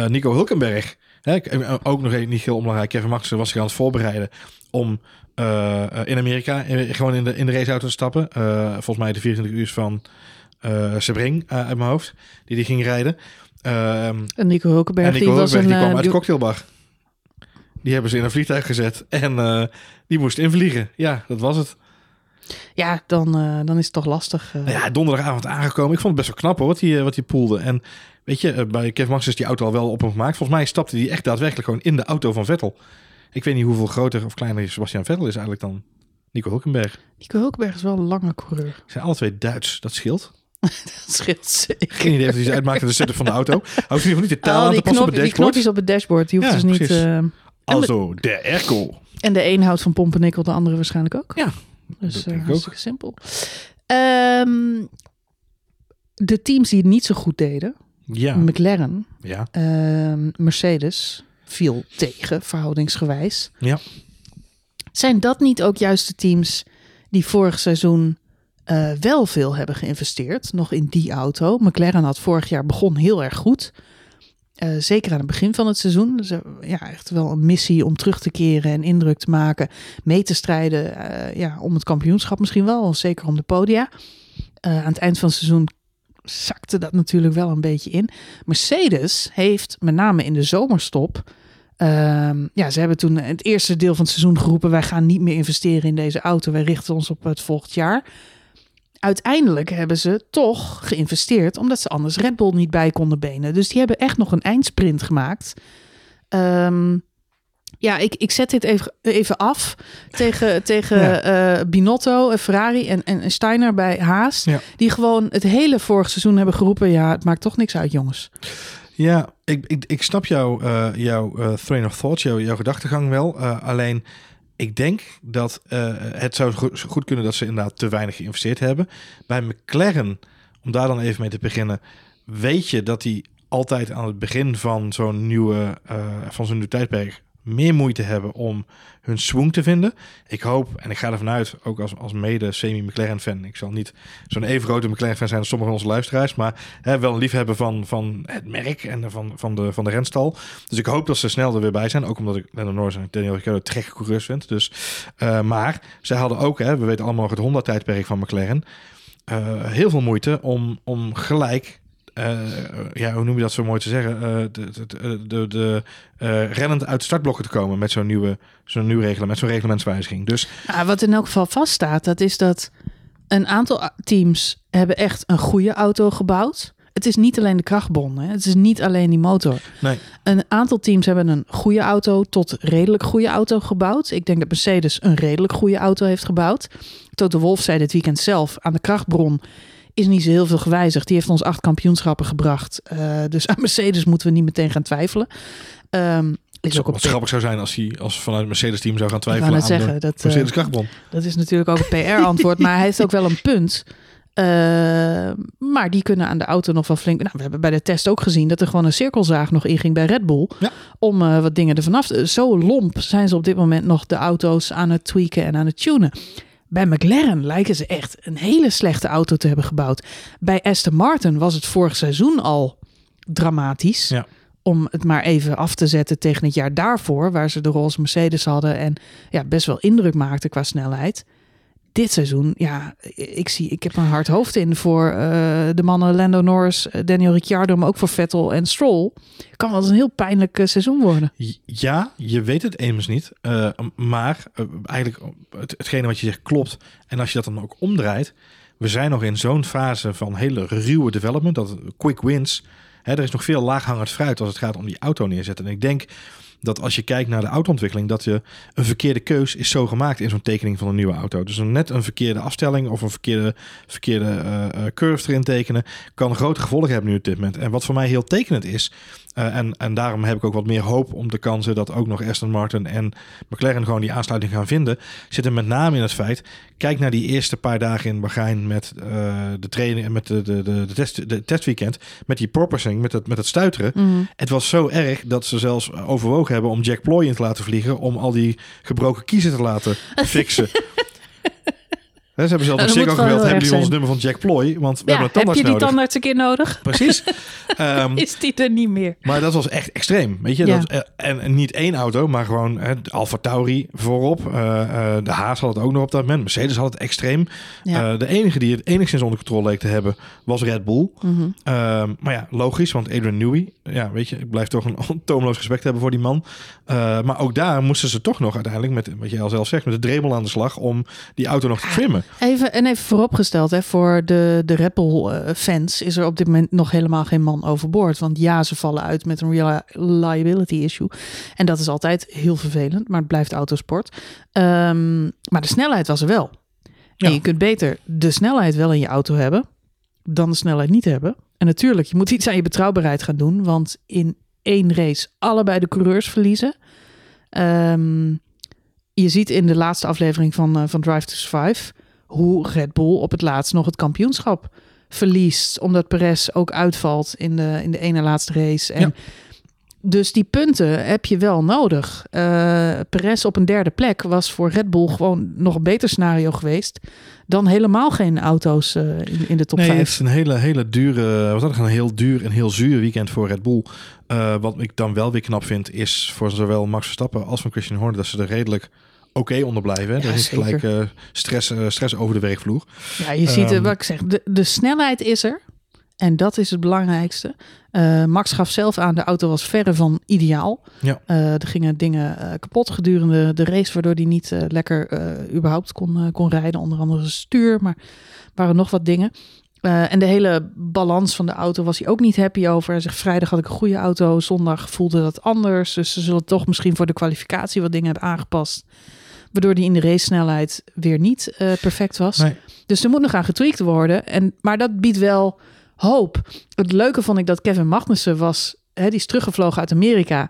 Nico Hulkenberg, hè, eh, ook nog even niet heel onbelangrijk. Kevin Magnussen was zich aan het voorbereiden om eh, eh, in Amerika gewoon in de, in de raceauto te stappen. Volgens mij de 24 uur van eh Sebring uit mijn hoofd, die die ging rijden. Ehm, En Nico Hulkenberg, en Nico die was een... die kwam uit de cocktailbar. Die hebben ze in een vliegtuig gezet en die moest invliegen. Ja, dat was het. Ja, dan, eh, dan is het toch lastig. eh. Nou ja, donderdagavond aangekomen. Ik vond het best wel knap hoor, wat hij, eh, wat hij poelde. En weet je, bij Kevin Max is die auto al wel op hem gemaakt. Volgens mij stapte hij echt daadwerkelijk gewoon in de auto van Vettel. Ik weet niet hoeveel groter of kleiner Sebastian Vettel is eigenlijk dan Nico Hulkenberg. Nico Hulkenberg is wel een lange coureur. Ze zijn alle twee Duits, dat scheelt. Dat scheelt zeker. Geen idee of hij ze uitmaakt in de setup van de auto. Houdt in ieder geval niet de taal Al aan die, te passen op het die dashboard. knopjes op het dashboard, die hoeft Ja, dus niet... Also, de airco. en de een houdt van pompenikkel, de andere waarschijnlijk ook. Ja, dus dat eh, ook. hartstikke simpel. Ehm, de teams die het niet zo goed deden, Ja, McLaren, ja. ehm, Mercedes, viel tegen, verhoudingsgewijs. Ja. Zijn dat niet ook juist de teams die vorig seizoen eh, wel veel hebben geïnvesteerd, nog in die auto? McLaren had vorig jaar begon heel erg goed. Eh, zeker aan het begin van het seizoen. Dus, eh, ja, echt wel een missie om terug te keren en indruk te maken. Mee te strijden eh, ja, om het kampioenschap misschien wel. Zeker om de podia. Aan het eind van het seizoen zakte dat natuurlijk wel een beetje in. Mercedes heeft met name in de zomerstop. ehm, ja, ze hebben toen het eerste deel van het seizoen geroepen: wij gaan niet meer investeren in deze auto. Wij richten ons op het volgend jaar. Uiteindelijk hebben ze toch geïnvesteerd, omdat ze anders Red Bull niet bij konden benen. Dus die hebben echt nog een eindsprint gemaakt. Ehm, ja, ik, ik zet dit even, even af tegen, tegen Ja. eh, Binotto, eh, Ferrari en, en Steiner bij Haas. Ja. Die gewoon het hele vorig seizoen hebben geroepen: ja, het maakt toch niks uit, jongens. Ja, ik, ik, ik snap jouw, eh, jouw eh, train of thought, jouw, jouw gedachtegang wel. Alleen, ik denk dat eh, het zou goed, kunnen dat ze inderdaad te weinig geïnvesteerd hebben. Bij McLaren, om daar dan even mee te beginnen, weet je dat die altijd aan het begin van zo'n nieuwe, eh, van zo'n nieuw tijdperk meer moeite hebben om hun swing te vinden. Ik hoop, en ik ga ervan uit, ook als, als mede semi-McLaren-fan. Ik zal niet zo'n even grote McLaren-fan zijn als sommige van onze luisteraars, maar hè, wel een liefhebber van, van het merk en van, van, de, van de renstal. Dus ik hoop dat ze snel er weer bij zijn. Ook omdat ik Lennon Norris en Daniel Ricciardo te gekke coureurs vind. Dus, eh, maar zij hadden ook, hè, we weten allemaal het Honda-tijdperk van McLaren, eh, heel veel moeite om, om gelijk... eh, ja, hoe noem je dat zo mooi te zeggen? eh, de, de, de, de, de, eh, rennend uit startblokken te komen met zo'n nieuwe, zo'n nieuw reglement, met zo'n reglementswijziging. Dus Nou, wat in elk geval vaststaat, dat is dat een aantal teams hebben echt een goede auto gebouwd. Het is niet alleen de krachtbron, hè? het is niet alleen die motor. nee, Een aantal teams hebben een goede auto tot redelijk goede auto gebouwd. Ik denk dat Mercedes een redelijk goede auto heeft gebouwd. Toto Wolff zei dit weekend zelf aan de krachtbron is niet zo heel veel gewijzigd. Die heeft ons acht kampioenschappen gebracht. Eh, dus aan Mercedes moeten we niet meteen gaan twijfelen. Ehm is ook wat op grappig zou zijn als hij als vanuit het Mercedes-team zou gaan twijfelen aan zeggen, de dat, eh, Mercedes dat is natuurlijk ook een PR-antwoord, maar hij heeft ook wel een punt. Eh, maar die kunnen aan de auto nog wel flink. Nou, we hebben bij de test ook gezien dat er gewoon een cirkelzaag nog inging bij Red Bull. Ja. Om wat dingen ervan af te. Zo lomp zijn ze op dit moment nog de auto's aan het tweaken en aan het tunen. Bij McLaren lijken ze echt een hele slechte auto te hebben gebouwd. Bij Aston Martin was het vorig seizoen al dramatisch. Ja. Om het maar even af te zetten tegen het jaar daarvoor, waar ze de roze Mercedes hadden en ja, best wel indruk maakten qua snelheid. Dit seizoen, ja, ik zie, ik heb een hard hoofd in voor eh, de mannen Lando Norris, eh, Daniel Ricciardo, maar ook voor Vettel en Stroll. Kan wel een heel pijnlijk eh, seizoen worden. Ja, je weet het immers niet. Maar eigenlijk het, hetgene wat je zegt klopt. En als je dat dan ook omdraait. We zijn nog in zo'n fase van hele ruwe development. Dat quick wins. Hè, er is nog veel laaghangend fruit als het gaat om die auto neerzetten. En ik denk dat als je kijkt naar de autoontwikkeling, dat je een verkeerde keus is zo gemaakt in zo'n tekening van een nieuwe auto. Dus net een verkeerde afstelling of een verkeerde, verkeerde eh, eh, curve erin tekenen, kan grote gevolgen hebben nu op dit moment. En wat voor mij heel tekenend is, Eh, en, en daarom heb ik ook wat meer hoop om de kansen dat ook nog Aston Martin en McLaren gewoon die aansluiting gaan vinden. Zit met name in het feit, kijk naar die eerste paar dagen in Bahrein met uh, de training en met de, de, de, de, test, de testweekend, met die porpoising, met het, met het stuiteren. Mhm. Het was zo erg dat ze zelfs overwogen hebben om Jack Ploy in te laten vliegen om al die gebroken kiezen te laten fixen. Ze hebben zelf een wel gebeld. Hebben jullie ons nummer van Jack Ploy? Want we Ja, hebben een heb je tandarts die nodig. tandarts een keer nodig? Precies. Ehm, Is die er niet meer? maar dat was echt extreem. Weet je? Ja. Dat, eh, en, en niet één auto, maar gewoon hè, de Alfa Tauri voorop. Eh, eh, de Haas had het ook nog op dat moment. Mercedes had het extreem. Ja. De enige die het enigszins onder controle leek te hebben, was Red Bull. Mhm. Ehm, maar ja, logisch, want Adrian Newey, ja, weet je, ik blijf toch een toomloos respect hebben voor die man. Maar ook daar moesten ze toch nog uiteindelijk, met wat jij al zelf zegt, met de dremel aan de slag om die auto nog te trimmen. Even, en even vooropgesteld, hè, voor de, de Red Bull eh, fans is er op dit moment nog helemaal geen man overboord. Want ja, ze vallen uit met een reliability issue. En dat is altijd heel vervelend, maar het blijft autosport. Ehm, maar de snelheid was er wel. Ja. En je kunt beter de snelheid wel in je auto hebben, dan de snelheid niet hebben. En natuurlijk, je moet iets aan je betrouwbaarheid gaan doen, want in één race allebei de coureurs verliezen. Ehm, je ziet in de laatste aflevering van, eh, van Drive to Survive hoe Red Bull op het laatst nog het kampioenschap verliest. Omdat Perez ook uitvalt in de, in de ene laatste race. En Ja. Dus die punten heb je wel nodig. Eh Perez op een derde plek was voor Red Bull gewoon nog een beter scenario geweest. Dan helemaal geen auto's eh, in, in de top nee, 5. het is een hele, hele dure, wat dat een heel duur en heel zuur weekend voor Red Bull. Eh, wat ik dan wel weer knap vind, is voor zowel Max Verstappen als van Christian Horner dat ze er redelijk oké onder blijven. hè. Ja, er is zeker. gelijk eh, stress, eh, stress over de werkvloer. Ja, je ziet eh, Ehm, wat ik zeg. De, de snelheid is er. En dat is het belangrijkste. Max gaf zelf aan, de auto was verre van ideaal. Ja. Er gingen dingen kapot gedurende de race, waardoor hij niet lekker überhaupt kon, kon rijden. Onder andere zijn stuur, maar waren nog wat dingen. En de hele balans van de auto was hij ook niet happy over. Hij zegt, vrijdag had ik een goede auto, zondag voelde dat anders. Dus ze zullen toch misschien voor de kwalificatie wat dingen hebben aangepast. Waardoor hij in de race snelheid weer niet eh, perfect was. Nee. Dus er moet nog aan getweakt worden. En, maar dat biedt wel hoop. Het leuke vond ik dat Kevin Magnussen was. Hè, die is teruggevlogen uit Amerika.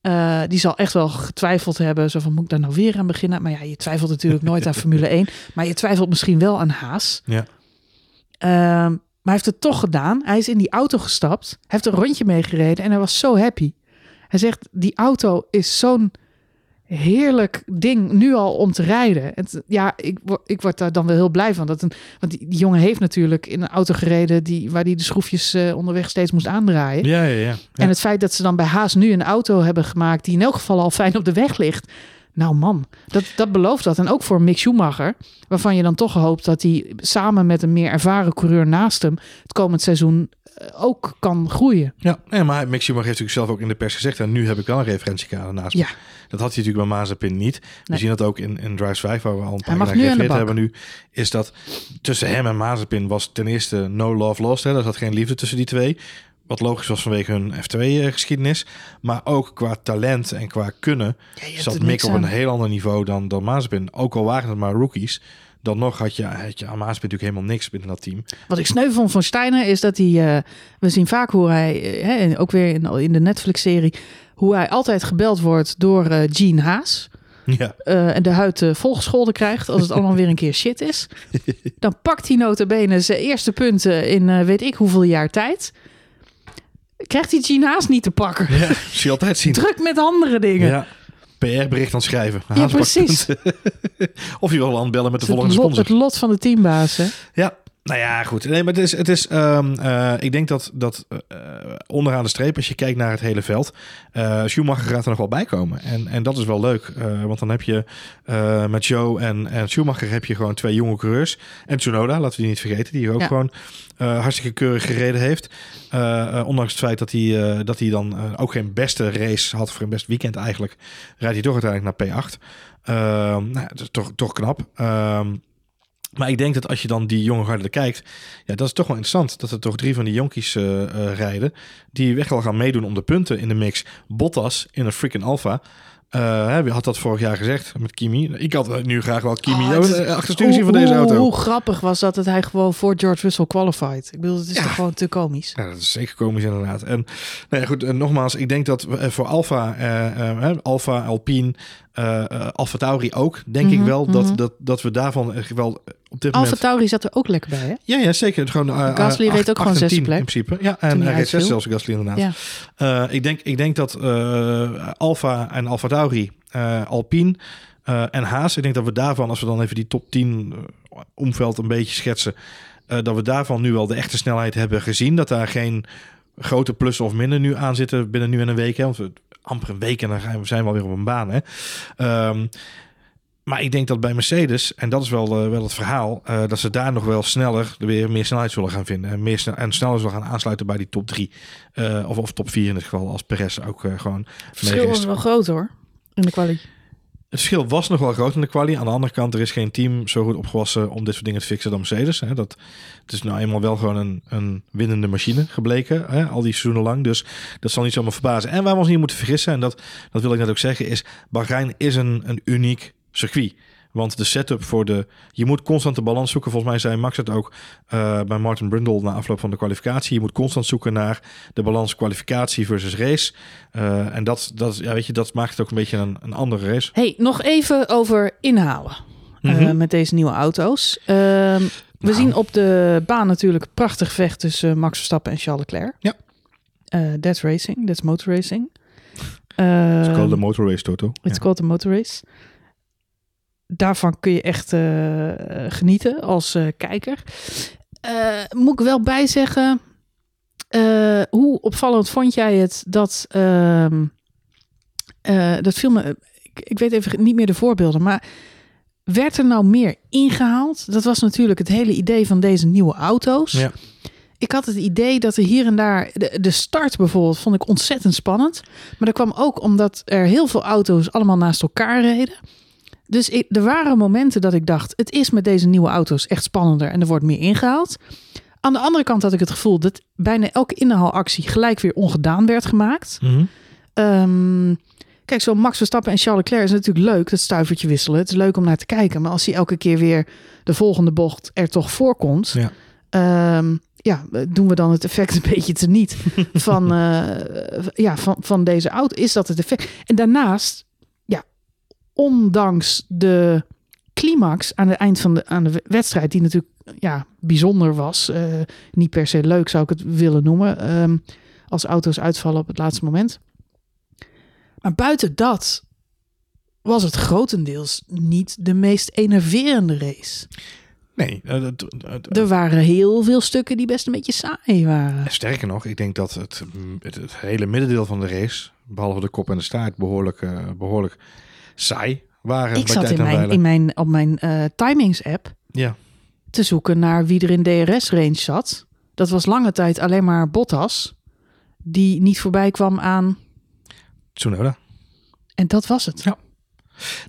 Eh, die zal echt wel getwijfeld hebben. Zo van, moet ik daar nou weer aan beginnen? Maar ja, je twijfelt natuurlijk nooit aan Formule 1. Maar je twijfelt misschien wel aan Haas. Ja. Ehm, maar hij heeft het toch gedaan. Hij is in die auto gestapt. Hij heeft een rondje meegereden en hij was zo happy. Hij zegt, die auto is zo'n heerlijk ding nu al om te rijden. Het, ja, ik, ik word daar dan wel heel blij van. Dat een, want die, die jongen heeft natuurlijk in een auto gereden die, waar hij de schroefjes eh, onderweg steeds moest aandraaien. Ja, ja, ja. ja. En het feit dat ze dan bij Haas nu een auto hebben gemaakt die in elk geval al fijn op de weg ligt. Nou man, dat, dat belooft dat. En ook voor Mick Schumacher, waarvan je dan toch hoopt dat hij samen met een meer ervaren coureur naast hem het komend seizoen eh, ook kan groeien. Ja, nee, maar Mick Schumacher heeft natuurlijk zelf ook in de pers gezegd... en nu heb ik wel een referentiekader naast me. Ja. Dat had hij natuurlijk bij Mazepin niet. We Nee. zien dat ook in, in Drive 5, waar we al een paar de gerefereerd hebben nu... is dat tussen hem en Mazepin was ten eerste no love lost. Hè. Er zat geen liefde tussen die twee. Wat logisch was vanwege hun F2-geschiedenis. Maar ook qua talent en qua kunnen... Ja, zat Mick op een heel ander niveau dan, dan Mazepin. Ook al waren het maar rookies... Dan nog had je, had je aan natuurlijk helemaal niks binnen dat team. Wat ik sneu vond van Steiner is dat hij... eh, we zien vaak hoe hij, eh, hè, ook weer in, in de Netflix-serie... hoe hij altijd gebeld wordt door eh Gene Haas... Ja, eh, en de huid eh, volgescholden krijgt als het allemaal weer een keer shit is. Dan pakt hij notabene zijn eerste punten in eh, weet ik hoeveel jaar tijd. Krijgt hij Gina's niet te pakken. ja zie je altijd zien. Druk met andere dingen. Ja. PR-bericht aan het schrijven. Ja, precies. of je wil aanbellen met de Het volgende lot, sponsor. het lot van de teambaas. Hè? Ja, nou ja, goed. Nee, maar het is, het is ehm, eh, ik denk dat, dat eh, onderaan de streep, als je kijkt naar het hele veld, eh Schumacher gaat er nog wel bij komen. En, en dat is wel leuk, eh, want dan heb je eh, met Joe en, en Schumacher heb je gewoon twee jonge coureurs. En Tsunoda, laten we die niet vergeten, die ook Ja. gewoon eh, hartstikke keurig gereden heeft. Eh, eh, ondanks het feit dat hij, eh, dat hij dan eh, ook geen beste race had, voor een best weekend eigenlijk, rijdt hij toch uiteindelijk naar P8. Ehm, nou, dat is toch, toch knap. Maar ik denk dat als je dan die jonge garde kijkt, ja, dat is toch wel interessant. Dat er toch drie van die jonkies eh, eh, rijden, die weg wel gaan meedoen om de punten in de mix. Bottas in een freaking Alfa. Eh, hè, wie had dat vorig jaar gezegd met Kimi? Ik had nu graag wel Kimi Oh, het is- achterstuur zien Hoe- van deze auto. Hoe grappig was dat het hij gewoon voor George Russell qualified. Ik bedoel, het is Ja. toch gewoon te komisch. Ja, dat is zeker komisch inderdaad. En nou ja, goed, en nogmaals, ik denk dat we, eh, voor Alfa, eh, eh, hè, Alfa, Alpine, eh eh, Alfa Tauri ook, denk ik Mhm, wel dat, mhm. dat, dat we daarvan echt wel op dit Alfa. Tauri zat er ook lekker bij, hè? Ja, ja, zeker. Gewoon, eh, Gasly eh, reed acht- ook gewoon zesde plek. In principe. Ja, en hij reed zes uitviel. zelfs, Gasly inderdaad. Ja. Eh, ik, denk, ik denk dat eh Alfa en Alfa Tauri, eh, Alpine eh, en Haas, ik denk dat we daarvan, als we dan even die top 10 eh, omveld een beetje schetsen, eh, dat we daarvan nu wel de echte snelheid hebben gezien. Dat daar geen grote plussen of minder nu aan zitten binnen nu en een week. Hè, want we amper een week en dan zijn we alweer op een baan. Hè. Ehm, maar ik denk dat bij Mercedes, en dat is wel, eh, wel het verhaal, eh, dat ze daar nog wel sneller weer meer snelheid zullen gaan vinden. En, meer snel, en sneller zullen gaan aansluiten bij die top 3. of, of top 4 in dit geval, als Perez ook eh, gewoon Het verschil was wel groot, hoor. In de kwaliteit. Het verschil was nog wel groot in de quali. Aan de andere kant, er is geen team zo goed opgewassen om dit soort dingen te fixen dan Mercedes. Hè. Dat, het is nou eenmaal wel gewoon een, een winnende machine gebleken, hè, al die seizoenen lang. Dus dat zal niet zomaar verbazen. En waar we ons niet moeten vergissen, en dat, dat wil ik net ook zeggen, is Bahrein is een, een uniek circuit. Want de setup voor de... Je moet constant de balans zoeken. Volgens mij zei Max het ook eh, bij Martin Brundle na afloop van de kwalificatie. Je moet constant zoeken naar de balans kwalificatie versus race. Eh, en dat, dat, ja, weet je, dat maakt het ook een beetje een, een andere race. hey, nog even over inhalen eh, Mhm. met deze nieuwe auto's. Ehm, we Nou. zien op de baan natuurlijk prachtig vecht tussen Max Verstappen en Charles Leclerc. Ja. That's racing, that's motor racing. Ehm, is called de motor race, Toto. It's called a motor race. Daarvan kun je echt eh, genieten als eh, kijker. Eh, moet ik wel bijzeggen, eh, hoe opvallend vond jij het dat... ehm, eh, dat viel me... Ik, ik weet even niet meer de voorbeelden, maar... Werd er nou meer ingehaald? Dat was natuurlijk het hele idee van deze nieuwe auto's. Ja. Ik had het idee dat er hier en daar... De, de start bijvoorbeeld vond ik ontzettend spannend. Maar dat kwam ook omdat er heel veel auto's allemaal naast elkaar reden. Dus ik, er waren momenten dat ik dacht... het is met deze nieuwe auto's echt spannender... en er wordt meer ingehaald. Aan de andere kant had ik het gevoel... dat bijna elke inhaalactie gelijk weer ongedaan werd gemaakt. Mhm. Ehm, kijk, zo Max Verstappen en Charles Leclerc is natuurlijk leuk, dat stuivertje wisselen. Het is leuk om naar te kijken. Maar als hij elke keer weer de volgende bocht er toch voorkomt, Ja. ehm, ja, doen we dan het effect een beetje teniet van, eh, ja, van, van deze auto? Is dat het effect? En daarnaast, ondanks de climax aan het eind van de, aan de wedstrijd, die natuurlijk ja, bijzonder was, eh, niet per se leuk zou ik het willen noemen, ehm, als auto's uitvallen op het laatste moment. Maar buiten dat was het grotendeels niet de meest enerverende race. Nee, eh, het- Er waren heel veel stukken die best een beetje saai waren. sterker nog, ik denk dat het, het, het hele middendeel van de race, behalve de kop en de staart, behoorlijk, eh, behoorlijk saai waren. Ik bij zat tijd in mijn, in mijn, op mijn eh, timings-app Ja, te zoeken naar wie er in DRS-range zat. Dat was lange tijd alleen maar Bottas, die niet voorbij kwam aan. Tsunoda. En dat was het. Ja.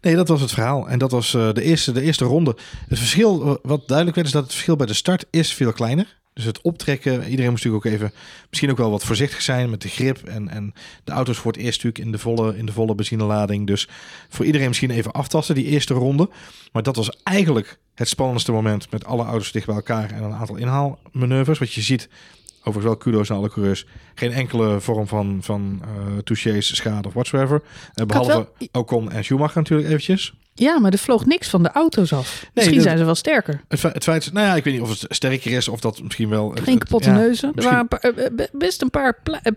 Nee, dat was het verhaal. En dat was eh, de, eerste, de eerste ronde. Het verschil, eh, wat duidelijk werd, is dat het verschil bij de start is veel kleiner. Dus het optrekken, iedereen moest natuurlijk ook even, misschien ook wel wat voorzichtig zijn met de grip. En, en de auto's voor het eerst natuurlijk in de volle, in de volle benzinelading. Dus voor iedereen misschien even aftasten, die eerste ronde. Maar dat was eigenlijk het spannendste moment met alle auto's dicht bij elkaar en een aantal inhaalmanoeuvres. Wat je ziet, overigens wel kudo's aan alle coureurs, geen enkele vorm van, van eh touches, schade of whatsoever. Eh, behalve wel- Ocon en Schumacher natuurlijk eventjes. Ja, maar er vloog niks van de auto's af. Misschien dat- zijn ze wel sterker. Het, fe- het feit, nou ja, ik weet niet of het sterker is of dat misschien wel. Geen het- kapotte ja, neuzen. Er waren paar- eh, best een paar eh,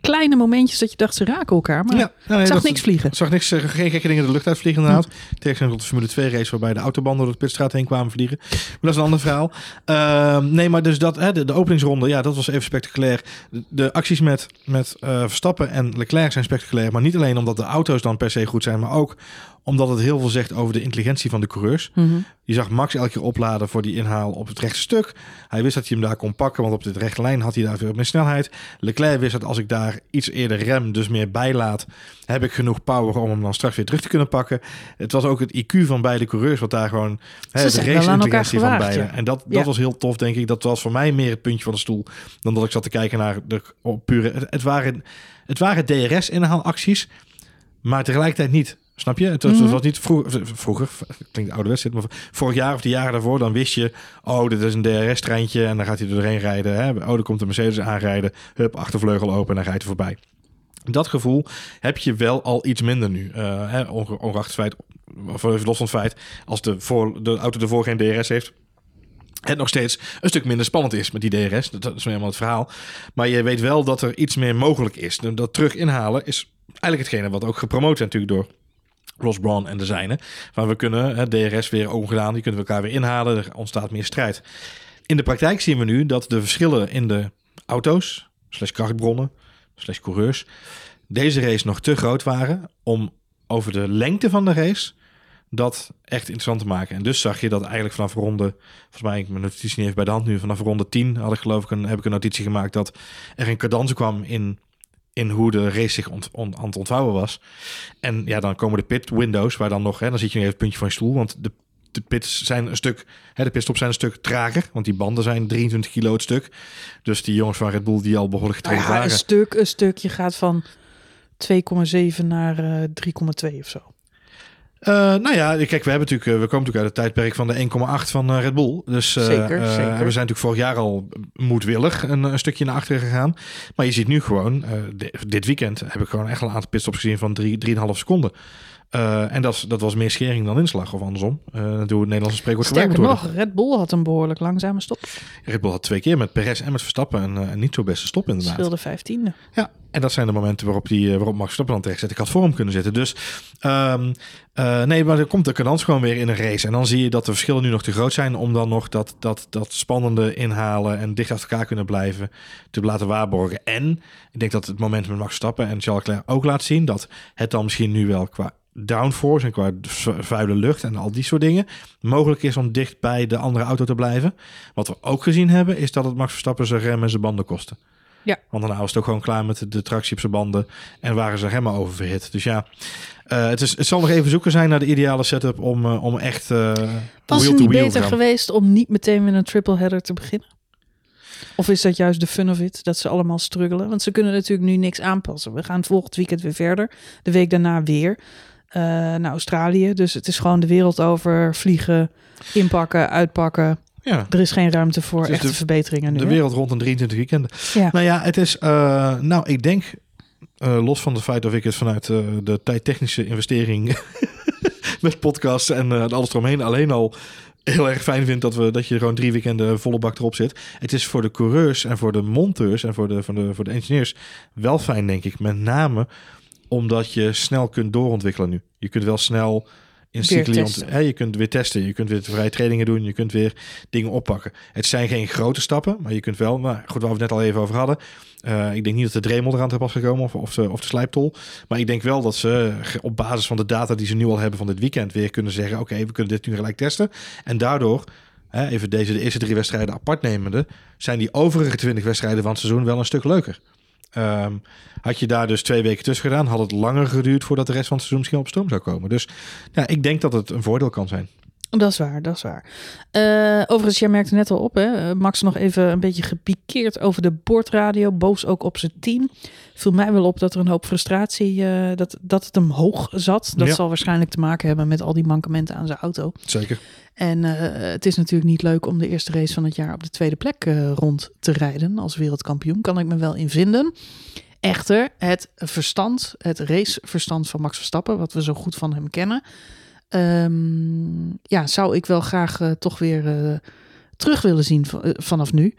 kleine momentjes dat je dacht ze raken elkaar. Maar Ja, nou, nee, zag dat- niks vliegen. zag niks, eh, geen gekke dingen de lucht uitvliegen inderdaad. Tegenstelling tot de Formule 2 race waarbij de autobanden door de pitstraat heen kwamen vliegen. Maar dat is een ander verhaal. Ehm, nee, maar dus dat, hè, de, de openingsronde, ja, dat was even spectaculair. De, de acties met, met eh, Verstappen en Leclerc zijn spectaculair. Maar niet alleen omdat de auto's dan per se goed zijn, maar ook omdat het heel veel zegt over de intelligentie van de coureurs. Mhm. Je zag Max elke keer opladen voor die inhaal op het rechte stuk. Hij wist dat hij hem daar kon pakken, want op de rechte lijn had hij daar veel meer snelheid. Leclerc wist dat als ik daar iets eerder rem, dus meer bijlaat, heb ik genoeg power om hem dan straks weer terug te kunnen pakken. Het was ook het IQ van beide coureurs, wat daar gewoon hè, de race-intelligentie van beide. ja. En dat, dat Ja. was heel tof, denk ik. Dat was voor mij meer het puntje van de stoel dan dat ik zat te kijken naar de pure. Het, het waren, het waren DRS-inhaalacties. maar tegelijkertijd niet. Snap je? Het was, Mhm. was niet vroeger, vroeger, klinkt ouderwets dit, maar vorig jaar of de jaren daarvoor, dan wist je, oh, dit is een DRS-treintje en dan gaat hij er doorheen rijden. Hè? Oh, er komt een Mercedes aanrijden, hup, achtervleugel open en dan rijdt hij voorbij. Dat gevoel heb je wel al iets minder nu. Eh, hè, onge- ongeacht het feit, of even los van het feit, als de, voor, de auto ervoor geen DRS heeft, het nog steeds een stuk minder spannend is met die DRS. Dat, dat is nu helemaal het verhaal. Maar je weet wel dat er iets meer mogelijk is. Dat terug inhalen is eigenlijk hetgene wat ook gepromoot is natuurlijk door Ross Brawn en de zijnen. Waar we kunnen, hè, DRS weer ongedaan, die kunnen we elkaar weer inhalen. Er ontstaat meer strijd. In de praktijk zien we nu dat de verschillen in de auto's, slash krachtbronnen, slash coureurs, deze race nog te groot waren om over de lengte van de race dat echt interessant te maken. En dus zag je dat eigenlijk vanaf ronde, volgens mij, ik mijn notitie niet even bij de hand nu, vanaf ronde 10 had ik geloof ik een, heb ik een notitie gemaakt dat er een cadans kwam in, in hoe de race zich ont, on- aan het ontvouwen was. En ja, dan komen de pit windows, waar dan nog, hè, dan zit je nu even het puntje van je stoel, want de, de pits zijn een stuk, hè, de pitstops zijn een stuk trager, want die banden zijn 23 kilo het stuk. Dus die jongens van Red Bull die al behoorlijk Nou getraind ja, een waren. stuk, een stuk. Je gaat van 2,7 naar eh 3,2 of zo. Eh, nou ja, kijk, we, hebben natuurlijk, eh, we komen natuurlijk uit het tijdperk van de 1,8 van eh, Red Bull. Dus Zeker, zeker. we zijn natuurlijk vorig jaar al moedwillig een, een stukje naar achteren gegaan. Maar je ziet nu gewoon, di- dit weekend heb ik gewoon echt al een aantal pitstops gezien van 3,5 seconden. Eh, en dat, dat was meer schering dan inslag, of andersom. Eh door het Nederlandse spreekwoord Sterker nog, Red Bull had een behoorlijk langzame stop. Red Bull had twee keer met Perez en met Verstappen een, eh, een niet zo beste stop inderdaad. Scheelde vijftiende. Ja, en dat zijn de momenten waarop, die, waarop Max Verstappen dan terecht zit. Ik had voor hem kunnen zitten. Dus ehm, eh, nee, maar er komt de kans gewoon weer in een race. En dan zie je dat de verschillen nu nog te groot zijn om dan nog dat, dat, dat spannende inhalen en dicht achter elkaar kunnen blijven te laten waarborgen. En ik denk dat het moment met Max Verstappen en Charles Leclerc ook laat zien dat het dan misschien nu wel qua downforce en qua vu- vuile lucht en al die soort dingen mogelijk is om dicht bij de andere auto te blijven. Wat we ook gezien hebben is dat het Max Verstappen zijn remmen en zijn banden kostte. Ja. Want daarna was het ook gewoon klaar met de, tractie op zijn banden en waren zijn remmen oververhit. Dus ja, eh, het, is, het zal nog even zoeken zijn naar de ideale setup om, eh, om echt eh Was het niet beter geweest om niet meteen met een triple header te beginnen? Of is dat juist de fun of it, dat ze allemaal struggelen? Want ze kunnen natuurlijk nu niks aanpassen. We gaan volgend weekend weer verder. De week daarna weer eh, naar Australië. Dus het is gewoon de wereld over vliegen, inpakken, uitpakken. Ja, Er is geen ruimte voor echte de- verbeteringen nu. de hè? wereld rond een 23 weekenden. Ja. Nou ja, het is, eh, nou ik denk, eh, los van het feit dat ik het vanuit de tijdtechnische investering met podcasts en alles eromheen alleen al heel erg fijn vind dat, we, dat je gewoon drie weekenden volle bak erop zit. Het is voor de coureurs en voor de monteurs en voor de, voor de, voor de engineers wel fijn, denk ik. Met name omdat je snel kunt doorontwikkelen nu. Je kunt wel snel in cycli hè, je kunt weer testen, je kunt weer vrije trainingen doen, je kunt weer dingen oppakken. Het zijn geen grote stappen, maar je kunt wel, nou goed, waar we het net al even over hadden. Eh, ik denk niet dat de Dremel eraan te pas gekomen of, of, de, of de slijptol. Maar ik denk wel dat ze op basis van de data die ze nu al hebben van dit weekend weer kunnen zeggen: oké, we kunnen dit nu gelijk testen. En daardoor, even deze de eerste drie wedstrijden apart nemende, zijn die overige twintig wedstrijden van het seizoen wel een stuk leuker. Ehm, had je daar dus twee weken tussen gedaan, had het langer geduurd voordat de rest van het seizoen misschien op stoom zou komen. Dus ja, ik denk dat het een voordeel kan zijn. Dat is waar, dat is waar. Eh, overigens, jij merkte net al op, hè? Max nog even een beetje gepikeerd over de boordradio. Boos ook op zijn team. Viel mij wel op dat er een hoop frustratie, eh, dat, dat het hem hoog zat. Dat Ja. zal waarschijnlijk te maken hebben met al die mankementen aan zijn auto. Zeker. En eh, het is natuurlijk niet leuk om de eerste race van het jaar op de tweede plek eh, rond te rijden als wereldkampioen. Kan ik me wel in vinden. Echter, het verstand, het raceverstand van Max Verstappen, wat we zo goed van hem kennen, ehm, ja, zou ik wel graag toch weer terug willen zien vanaf nu.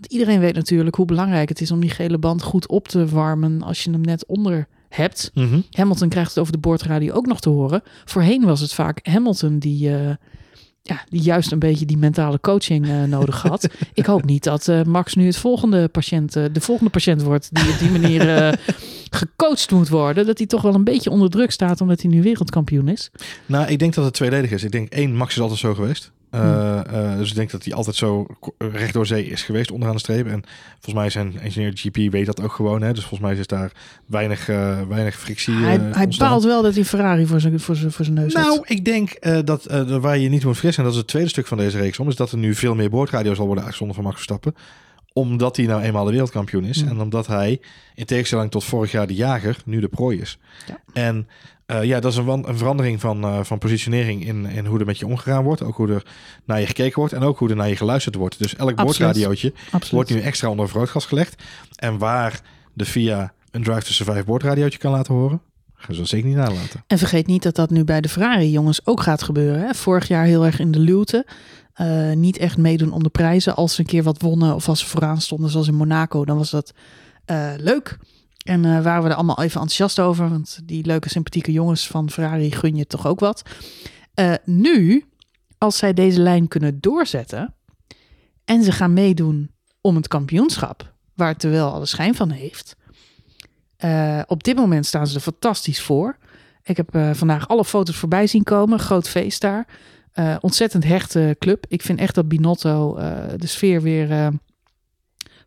Want iedereen weet natuurlijk hoe belangrijk het is om die gele band goed op te warmen als je hem net onder hebt. Mhm. Hamilton krijgt het over de boordradio ook nog te horen. Voorheen was het vaak Hamilton die, eh, ja, die juist een beetje die mentale coaching eh, nodig had. Ik hoop niet dat eh, Max nu het volgende patiënt, de volgende patiënt wordt die op die manier gecoacht moet worden. Dat hij toch wel een beetje onder druk staat omdat hij nu wereldkampioen is. Nou, ik denk dat het tweeledig is. Ik denk één, Max is altijd zo geweest. Eh, eh, dus ik denk dat hij altijd zo recht door zee is geweest onderaan de streep. En volgens mij zijn engineer GP weet dat ook gewoon. Hè? Dus volgens mij is daar weinig, eh, weinig frictie. hij hij baalt wel dat hij Ferrari voor zijn, voor zijn, voor zijn neus Nou, had. ik denk dat waar je niet moet vergissen, en dat is het tweede stuk van deze reeks om, is dat er nu veel meer boordradio's zal worden uitgezonden van Max Verstappen. Omdat hij nou eenmaal de wereldkampioen is. Mm. En omdat hij, in tegenstelling tot vorig jaar de jager, nu de prooi is. Ja. En eh, ja, dat is een, een verandering van, eh, van positionering in, in hoe er met je omgegaan wordt. Ook hoe er naar je gekeken wordt en ook hoe er naar je geluisterd wordt. Dus elk Absoluut. boordradiootje Absoluut. wordt nu extra onder vergrootglas gelegd. En waar de VIA een Drive to Survive boordradiootje kan laten horen, gaan ze dat zeker niet nalaten. En vergeet niet dat dat nu bij de Ferrari jongens ook gaat gebeuren. Hè? Vorig jaar heel erg in de luwte. Eh, niet echt meedoen om de prijzen. Als ze een keer wat wonnen of als ze vooraan stonden, zoals in Monaco, dan was dat leuk. En eh, waren we er allemaal even enthousiast over. Want die leuke, sympathieke jongens van Ferrari gun je toch ook wat. Eh, nu, als zij deze lijn kunnen doorzetten. en ze gaan meedoen om het kampioenschap. waar het er wel alle schijn van heeft. eh, op dit moment staan ze er fantastisch voor. Ik heb vandaag alle foto's voorbij zien komen. Groot feest daar. Ontzettend hechte club. Ik vind echt dat Binotto de sfeer weer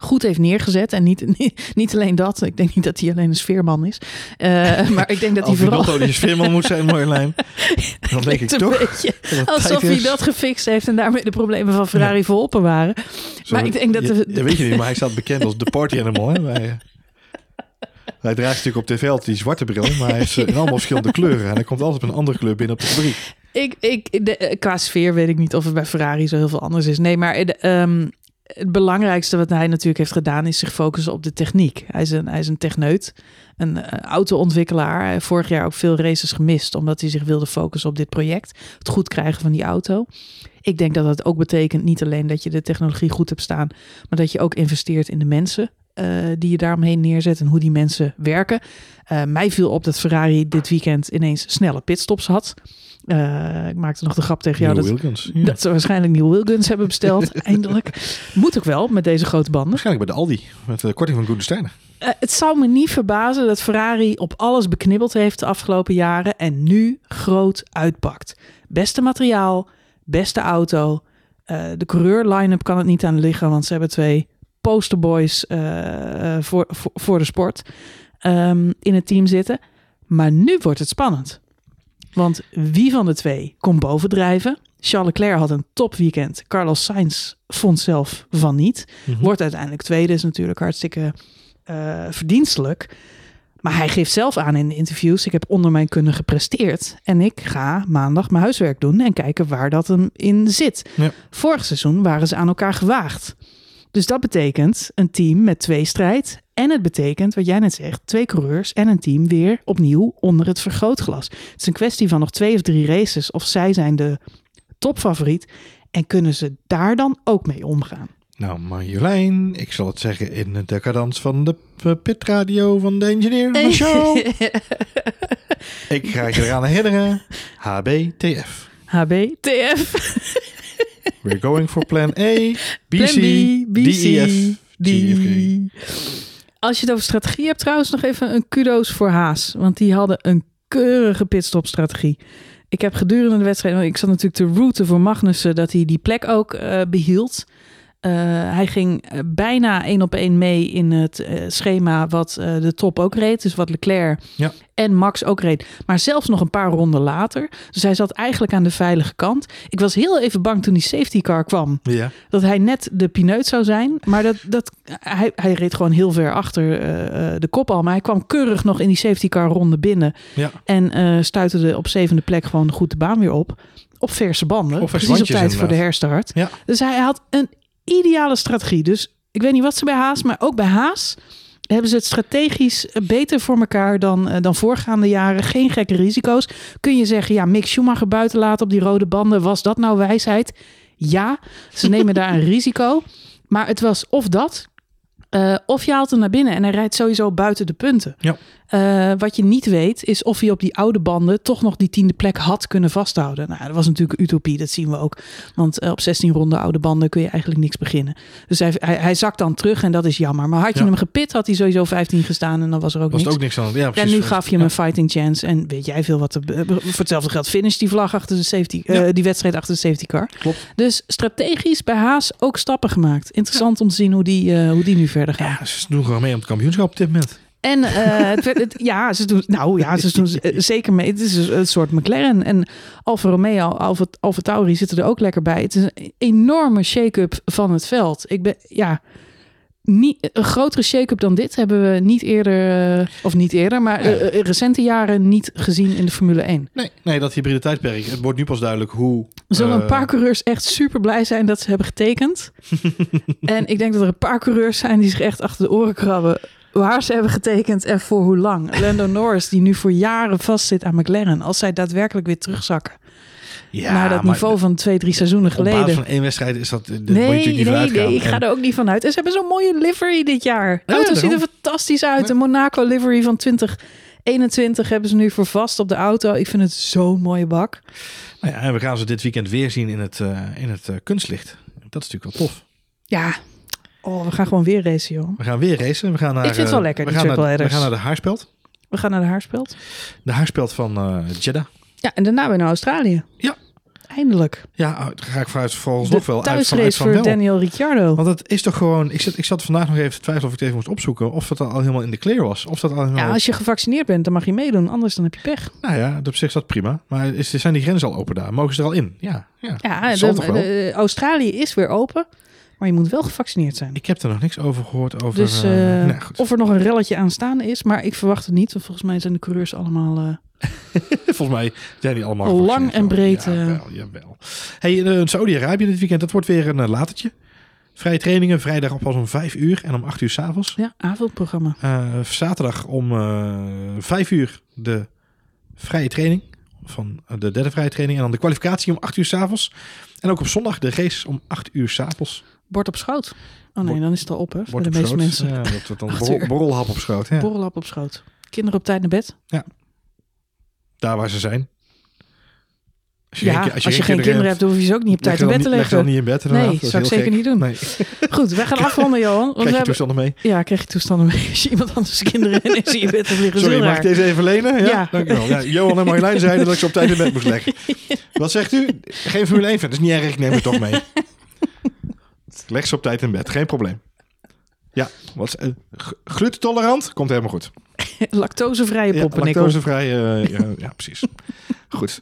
goed heeft neergezet. En niet, niet, niet alleen dat. Ik denk niet dat hij alleen een sfeerman is. Eh, maar ik denk dat hij vooral... Die sfeerman moet zijn, Marjolein. Dan denk ik toch beetje dat het alsof hij dat gefixt heeft en daarmee de problemen van Ferrari verholpen waren. Zo, maar ik denk dat de- weet je niet, maar hij staat bekend als de party animal. Hè? Hij, hij draagt natuurlijk op tv altijd die zwarte bril, maar hij is eh, in allemaal verschillende kleuren. En hij komt altijd op een andere kleur binnen op de fabriek. Ik, ik, de, eh, qua sfeer weet ik niet of het bij Ferrari zo heel veel anders is. Nee, maar de, ehm, het belangrijkste wat hij natuurlijk heeft gedaan is zich focussen op de techniek. Hij is een, hij is een techneut, een eh, autoontwikkelaar. Vorig jaar ook veel races gemist omdat hij zich wilde focussen op dit project. Het goed krijgen van die auto. Ik denk dat dat ook betekent niet alleen dat je de technologie goed hebt staan, maar dat je ook investeert in de mensen eh, die je daaromheen neerzet en hoe die mensen werken. Eh, mij viel op dat Ferrari dit weekend ineens snelle pitstops had. Eh, ik maakte nog de grap tegen jou dat, Wilkins. dat ze waarschijnlijk nieuwe Wilkins hebben besteld. eindelijk. Moet ook wel met deze grote banden. Waarschijnlijk bij de Aldi, met de korting van Goede Steiner. Eh, het zou me niet verbazen dat Ferrari op alles beknibbeld heeft de afgelopen jaren en nu groot uitpakt. Beste materiaal, beste auto. Eh, de coureur line-up kan het niet aan liggen, want ze hebben twee posterboys voor, voor, voor de sport ehm, in het team zitten. Maar nu wordt het spannend. Want wie van de twee komt bovendrijven? Charles Leclerc had een topweekend. Carlos Sainz vond zelf van niet. Mhm. Wordt uiteindelijk tweede, is natuurlijk hartstikke eh, verdienstelijk. Maar hij geeft zelf aan in de interviews: ik heb onder mijn kunnen gepresteerd. En ik ga maandag mijn huiswerk doen en kijken waar dat hem in zit. Ja. Vorig seizoen waren ze aan elkaar gewaagd. Dus dat betekent een team met twee strijd. En het betekent, wat jij net zegt, twee coureurs en een team weer opnieuw onder het vergrootglas. Het is een kwestie van nog twee of drie races of zij zijn de topfavoriet. En kunnen ze daar dan ook mee omgaan? Nou, Marjolein, ik zal het zeggen in de decadans van de p- pitradio van de engineer van de show. ik ga je eraan herinneren. HBTF. HBTF. We're going for plan A, BC, Plan B, BC, DEF, D. GFK. Als je het over strategie hebt, trouwens nog even een kudo's voor Haas. Want die hadden een keurige pitstopstrategie. Ik heb gedurende de wedstrijd, want ik zat natuurlijk te routen voor Magnussen, dat hij die plek ook eh, behield. Eh, hij ging eh, bijna één op één mee in het eh, schema wat de top ook reed. Dus wat Leclerc Ja. en Max ook reed. Maar zelfs nog een paar ronden later. Dus hij zat eigenlijk aan de veilige kant. Ik was heel even bang toen die safety car kwam Ja, dat hij net de pineut zou zijn. Maar dat, dat, hij, hij reed gewoon heel ver achter de kop al. Maar hij kwam keurig nog in die safety car ronde binnen. ja. En eh stuiterde op zevende plek gewoon goed de baan weer op. Op verse banden. Op verse precies op tijd voor de herstart. Ja. Dus hij had een ideale strategie. Dus ik weet niet wat ze bij Haas, maar ook bij Haas hebben ze het strategisch beter voor elkaar dan, eh, dan voorgaande jaren. Geen gekke risico's. Kun je zeggen, ja, Mick Schumacher buiten laten op die rode banden. Was dat nou wijsheid? Ja, ze nemen daar een risico. Maar het was of dat, eh, of je haalt hem naar binnen en hij rijdt sowieso buiten de punten. Ja. Eh, wat je niet weet, is of hij op die oude banden toch nog die tiende plek had kunnen vasthouden. Nou, dat was natuurlijk een utopie, dat zien we ook. Want eh, op 16 ronden oude banden kun je eigenlijk niks beginnen. Dus hij, hij, hij zakt dan terug en dat is jammer. Maar had je Ja. hem gepit, had hij sowieso 15 gestaan en dan was er ook Was niks. ook niks aan. Ja, En precies. nu gaf je hem een fighting chance. En weet jij veel wat er. Voor hetzelfde geld finish die vlag achter de safety. eh, Ja. die wedstrijd achter de safety car. Klopt. Dus strategisch bij Haas ook stappen gemaakt. Interessant om te zien hoe die, eh, hoe die nu verder gaan. Ja, ze doen gewoon mee om het kampioenschap op dit moment. En eh, het, werd- het- ja, ze doen, nou ja, ze doen eh, zeker mee. Het is een soort McLaren. En Alfa Romeo, Alfa, Alfa Tauri zitten er ook lekker bij. Het is een enorme shake-up van het veld. Ik ben, ja, niet, een grotere shake-up dan dit hebben we niet eerder, eh, of niet eerder, maar recente jaren niet gezien in de Formule 1. Nee, nee, dat hybride tijdperk. Het wordt nu pas duidelijk hoe... Zullen een paar coureurs echt super blij zijn dat ze hebben getekend. en ik denk dat er een paar coureurs zijn die zich echt achter de oren krabben waar ze hebben getekend en voor hoe lang. Lando Norris, die nu voor jaren vastzit aan McLaren, als zij daadwerkelijk weer terugzakken ja, naar dat niveau van twee, drie seizoenen Op basis geleden. van één wedstrijd is dat... moet je Nee, niet nee, nee, ik ga er ook niet van uit. En ze hebben zo'n mooie livery dit jaar. De Ja, auto ziet er fantastisch uit. De Monaco livery van 2021 hebben ze nu voor vast op de auto. Ik vind het zo'n mooie bak. Nou ja, en we gaan ze dit weekend weer zien in het, eh, in het eh, kunstlicht. Dat is natuurlijk wel tof. Ja, oh, we gaan gewoon weer racen, joh. We gaan weer racen. We gaan naar, vind het eh, wel lekker, we die gaan, naar, we gaan naar de haarspeld. We gaan naar de haarspeld. De haarspeld van eh Jeddah. Ja, en daarna weer naar Australië. Ja. Eindelijk. Ja, daar ga ik vanuit volgens nog wel uit, vanuit van voor wel. Daniel Ricciardo. Want het is toch gewoon... Ik zat, ik zat vandaag nog even te twijfelen of ik het even moest opzoeken. Of dat al helemaal in de clear was. Of dat al helemaal... Ja, als je gevaccineerd bent, dan mag je meedoen. Anders dan heb je pech. Nou ja, op zich is dat prima. Maar is, zijn die grenzen al open daar? Mogen ze er al in? Ja, ja. Ja, de- de- Australië is weer open. Maar je moet wel gevaccineerd zijn. Ik heb er nog niks over gehoord over... Dus eh, eh, goed. of er nog een relletje aanstaande is. Maar ik verwacht het niet. Want volgens mij zijn de coureurs allemaal... eh, Volgens mij zijn die allemaal Lang en breed, eh. Jawel, jawel. Hey, Saudi-Arabië dit weekend, dat wordt weer een latertje. Vrije trainingen, vrijdag op pas om 5 uur en om 8 uur s'avonds. ja, avondprogramma. Zaterdag om 5 uur de vrije training. Van de derde vrije training. En dan de kwalificatie om 8 uur s'avonds. En ook op zondag de race om 8 uur s'avonds. Bord op schoot. Oh nee, dan is het al op hè. Voor de meeste schoot. mensen. Ja, dat wordt dan borrel, borrelhap op schoot. Ja. Borrelhap op schoot. Kinderen op tijd naar bed. Daar waar ze zijn. Als ja, geen- als je, geen kinderen hebt, hoef je ze ook niet op tijd in bed te niet- leg dan leggen. niet in bed. Nee. Dat zou ik zeker gek. niet doen. Nee. Goed, wij gaan afronden, Johan. Want Krijg je hebben... toestanden mee? Ja, krijg je toestanden mee. Als je iemand anders kinderen en in je bed liggen. Sorry, mag ik deze even lenen? Ja, Ja. dankjewel. Ja, Johan en Marjolein zeiden dat ik ze op tijd in bed moest leggen. Wat zegt u? Geen Formule 1 fan, dat is niet erg, ik neem het toch mee. Leg ze op tijd in bed, geen probleem. Ja, wat, eh, glutentolerant? Komt helemaal goed. Lactosevrije Ja, poppen, Nikkel. lactosevrij, eh, ja, ja, precies. Goed.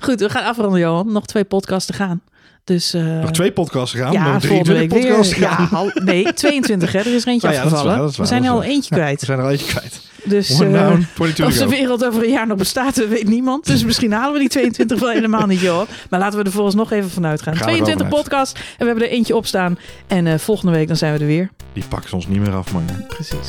Goed, we gaan afronden, Johan. Nog twee podcasts te gaan. Dus, eh, Nog twee podcasts gegaan, ja, nog volgende 23 week podcasts weer. Ja, nee, 22 hè. Er is er eentje Oh ja, afgevallen. waar, waar, we zijn er al eentje Ja, kwijt. we zijn er al eentje kwijt. Dus One eh, down, 22 of to de wereld over een jaar nog bestaat, dat weet niemand. Dus misschien halen we die 22 wel helemaal niet, joh. Maar laten we er volgens nog even vanuit gaan. Gaan we er 22 vanuit. podcasts en we hebben er eentje op staan. En eh, volgende week dan zijn we er weer. Die pakken ze ons niet meer af, man. Precies.